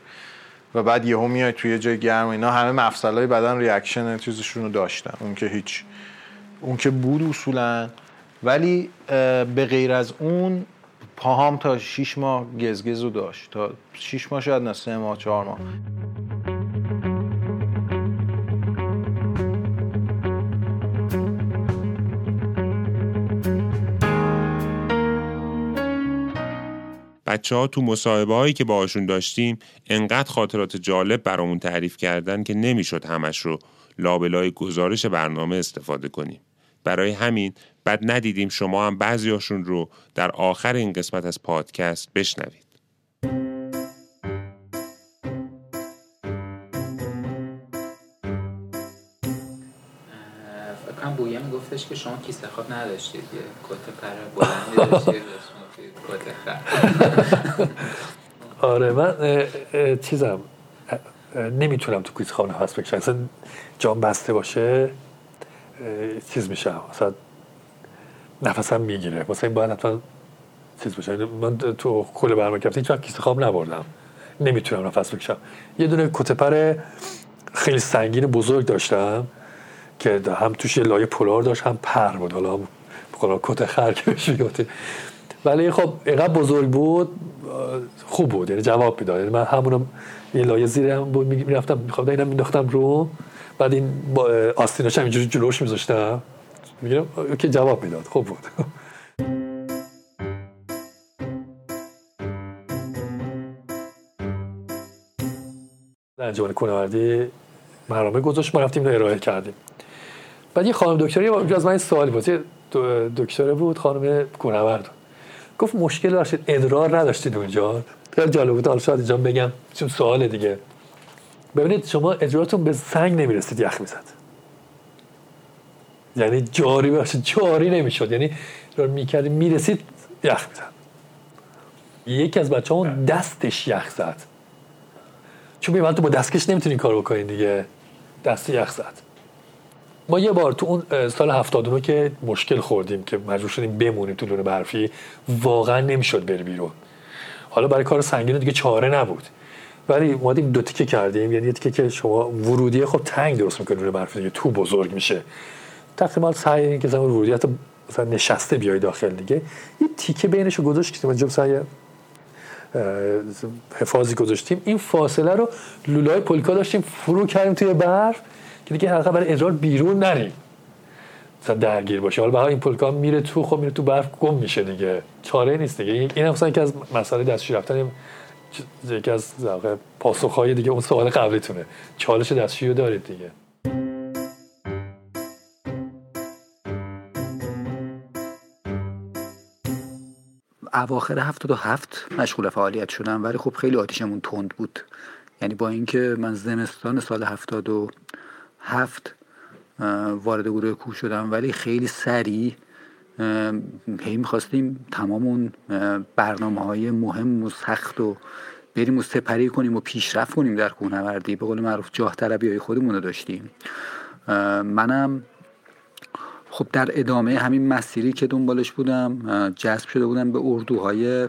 و بعد یهو میای توی جای گرم اینا همه مفصلای بدن ریاکشن چیزشون رو داشتن. اون که هیچ اون که بود اصولا. ولی به غیر از اون پاهام تا 6 ماه گزگز رو داشت. تا 6 ماه شاید نه 3 ماه 4 ماه. بچه ها تو مصاحبه هایی که باهاشون داشتیم انقدر خاطرات جالب برامون تعریف کردن که نمی‌شد همش رو لابلای گزارش برنامه استفاده کنیم. برای همین بد ندیدیم شما هم بعضیاشون رو در آخر این قسمت از پادکست بشنوید. فکرم بویم گفتش که شما کیسه خواب نداشتید یه کت پر بلندی داشتید آره من چیزم نمی‌تونم تو کیسه خانه هست بکشم. اصلا جام بسته باشه چیز میشم مثلا نفسم می‌گیره. مثلا باید حتما چیز باشه من تو کل برنامه کپتین هیچ کیسه خواب نبردم. نمی‌تونم نفس بکشم. یه دونه کتپر خیلی سنگین بزرگ داشتم که هم توش یه لایه پولار داشت هم پر بود. حالا بخورا کت خر که ولی خب اینقدر بزرگ بود خوب بود یعنی جواب می‌داد. یعنی من همونم یه لایه زیر هم بود می‌رفتم می‌خوام اینم مینداختم رو. بعد این آستیناش هم اینجوری جلوش میذاشتم. میگم که جواب می‌داد. خوب بود. انجمن کوهنوردی برنامه گذاشت ما رفتیم رو ارائه کردیم. بعد یه خانم دکتری از من سوالی بود. دکتره بود خانم کوهنورد. گفت مشکل داشتید ادرار نداشتید اونجا. خیلی جالب بود. حالا شاید اینجا بگم چون سوال دیگه. ببینید شما ادرارتون به سنگ نمی‌رسید یخ می‌زد. یعنی جاری باشه جاری نمی‌شد. یعنی ادرار می‌کردی می‌رسید یخ می‌زد. یکی از بچه همون دستش یخ زد. چون میبند تو با دستکش نمی‌تونی کار بکنین دیگه. دست یخ زد. ما یه بار تو اون سال 79 که مشکل خوردیم که مجبور شدیم بمونیم تو لونه برفی واقعا نمی‌شد بری بیرون. حالا برای کار سنگین دیگه چاره نبود. ولی اومدیم دو تیکه کردیم یعنی یه تیکه که شما ورودی خب تنگ درست می‌کنه لونه برفی دیگه تو بزرگ میشه. تقریبا سعی این که زمان ورودی حتی مثلا نشسته بیای داخل دیگه. یه تیکه بینشو گذاشتیم اینجا سعی حفاظی گذاشتیم. این فاصله رو لولای پولکا داشتیم فرو کردیم توی برف. که دیگه حلقه برای ادرار بیرون نریم مثلا درگیر باشه. حالا برای این پولکا میره تو خب میره تو برف گم میشه دیگه. چاره نیست دیگه. این مثلا که از مسئله دستشوی رفتن یکی از پاسخهای دیگه اون سوال قبلیتونه. چالش دستشویی دارید دیگه. اواخر هفت مشغول فعالیت شدم ولی خب خیلی آتیشمون تند بود. یعنی با اینکه من زمستان سال هفتاد و هفت وارد گروه کوه شدم. ولی خیلی سریع هی می‌خواستیم تمام اون برنامه های مهم و سخت و بریم و سپری کنیم و پیشرفت کنیم در کوهنوردی. به قول معروف جاه طلبی های خودمون رو داشتیم. منم خب در ادامه همین مسیری که دنبالش بودم جذب شده بودم به اردوهای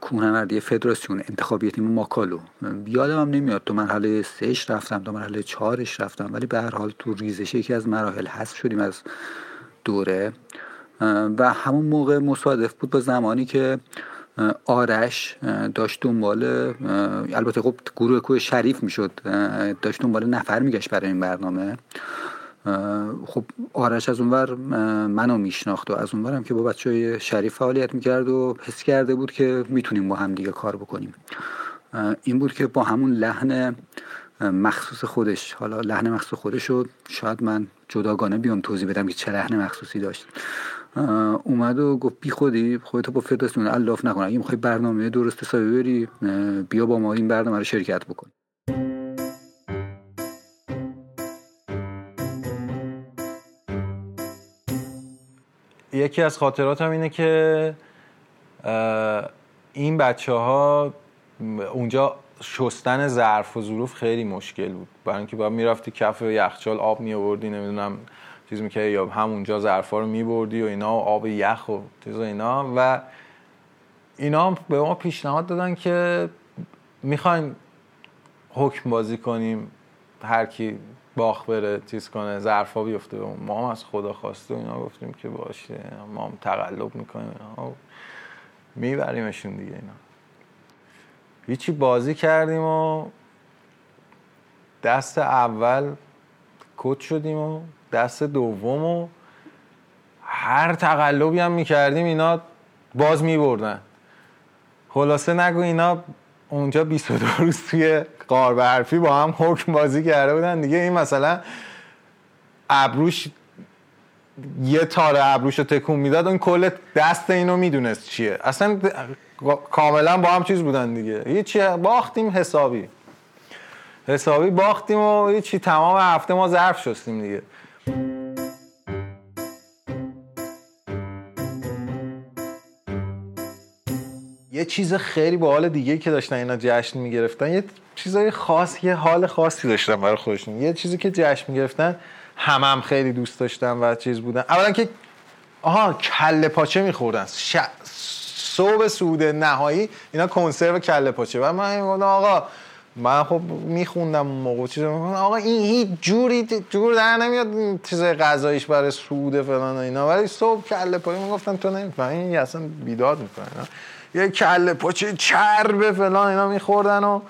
کوهنوردی فدراسیون انتخابی تیم ماکالو. یادم هم نمیاد تو مرحله سهش رفتم تو مرحله چهارش رفتم ولی به هر حال تو ریزش یکی از مراحل حذف شدیم از دوره. و همون موقع مصادف بود با زمانی که آرش داشت دنبال البته خب گروه کوه شریف می‌شد داشت دنبال نفر میگشت برای این برنامه. خب آرش از اونور منو میشناخت و از اونورم که با بچه های شریف فعالیت می‌کرد و حس کرده بود که می‌تونیم با هم دیگه کار بکنیم. این بود که با همون لحن مخصوص خودش حالا لحن مخصوص خودش رو شاید من جداگانه بیام توضیح بدم که چه لحن مخصوصی داشت. اومد و گفت بی خودی خودتو با فدراسیون الاف نکن اگه می‌خوای برنامه درست حسابی بری بیا با ما این برنامه رو شرکت بکن. یکی از خاطراتم اینه که این بچه ها اونجا شستن ظرف و ظروف خیلی مشکل بود. برای اینکه باید می‌رفتی کف یخچال آب می آوردی نمی‌دونم چیز می‌کردی یا همونجا ظرفا رو میبردی و اینا و آب یخ و چیز اینا. و اینا هم به ما پیشنهاد دادن که می‌خوایم حکم بازی کنیم هر کی باخ بره چیز کنه ظرفا بیفته. ما هم از خدا خواسته اینا گفتیم که باشه ما هم تقلب می‌کنیم. میبریمشون دیگه اینا. هیچی بازی کردیم و دست اول کت شدیم و دست دوم و هر تقلبی هم می‌کردیم اینا باز میبردن. خلاصه نگو اینا اونجا 22 روز توی قار برفی با هم حکم بازی کرده بودن. دیگه این مثلا ابروش یه تار ابروش رو تکون می‌داد اون کل دست اینو می‌دونست چیه. اصلا کاملا با هم چیز بودن دیگه. هیچی باختیم حسابی. حسابی باختیم و هیچی تمام هفته ما ظرف شستیم دیگه. یه چیز خیلی باحال دیگه که داشتن اینا جشن می‌گرفتن یه چیزای خاص یه حال خاصی داشتن برای خودشون. یه چیزی که جشن می‌گرفتن همم هم خیلی دوست داشتم و چیز بودن. اولا که آها کله پاچه میخوردن. ش... صبح سود نهایی اینا کنسرو کله پاچه. و من آقا من خب میخوندم اون موقع چیز آقا این هیچ جوری جور در نمیاد چیز غذایش برای سود فلان و اینا. ولی صبح کله پاچه می‌گفتم تو نمی‌فهمی اصلا بیداد می‌کنه یه کله پاچه چرب فلان اینا میخوردن و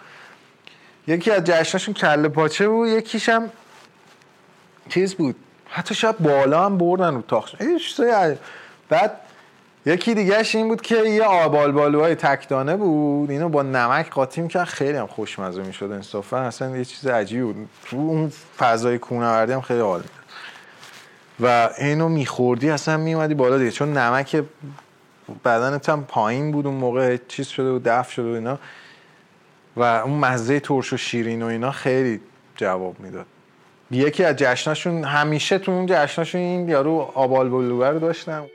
یکی از جشنشون کله پاچه بود یکیشم چیز بود. حتی شاید بالا هم بردن رو تاخت بعد یکی دیگهش این بود که یه آبال بالوهای تکدانه بود. اینو با نمک قاطی می‌کرد خیلی هم خوشمزه می‌شد انصافا. اصلا یه چیز عجیبی بود. تو اون فضای کوهنوردی هم خیلی حال و اینو میخوردی اصلا میومدی بالا دیگه. چون نمک بدنت هم پایین بود اون موقع چیز شده و دف شده و اینا. و اون مزه ترش و شیرین و اینا خیلی جواب می‌داد. یکی از جشناشون همیشه تو اون جشناشون این یارو آبال بلوبه رو داشتم.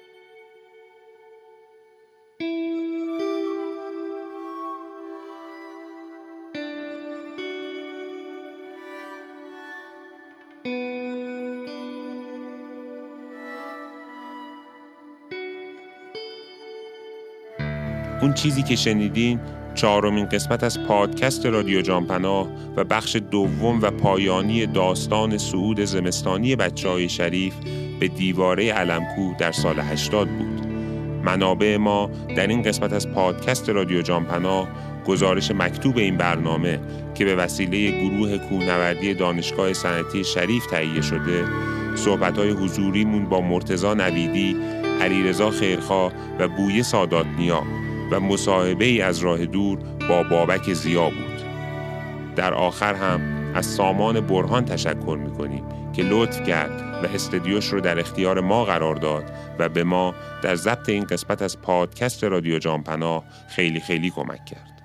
چیزی که شنیدین چهارمین قسمت از پادکست رادیو جانپناه و بخش دوم و پایانی داستان سعود زمستانی بچه های شریف به دیواره علمکو در سال 80 بود. منابع ما در این قسمت از پادکست رادیو جانپناه گزارش مکتوب این برنامه که به وسیله گروه کوهنوردی دانشگاه صنعتی شریف تهیه شده صحبت‌های حضوریمون با مرتزا نویدی، علیرضا خیرخوا و بوی سادات نیا و مصاحبه ای از راه دور با بابک زیا بود. در آخر هم از سامان برهان تشکر می‌کنیم که لطف کرد و استدیوش رو در اختیار ما قرار داد و به ما در ضبط این قسمت از پادکست رادیو جانپنا خیلی خیلی کمک کرد.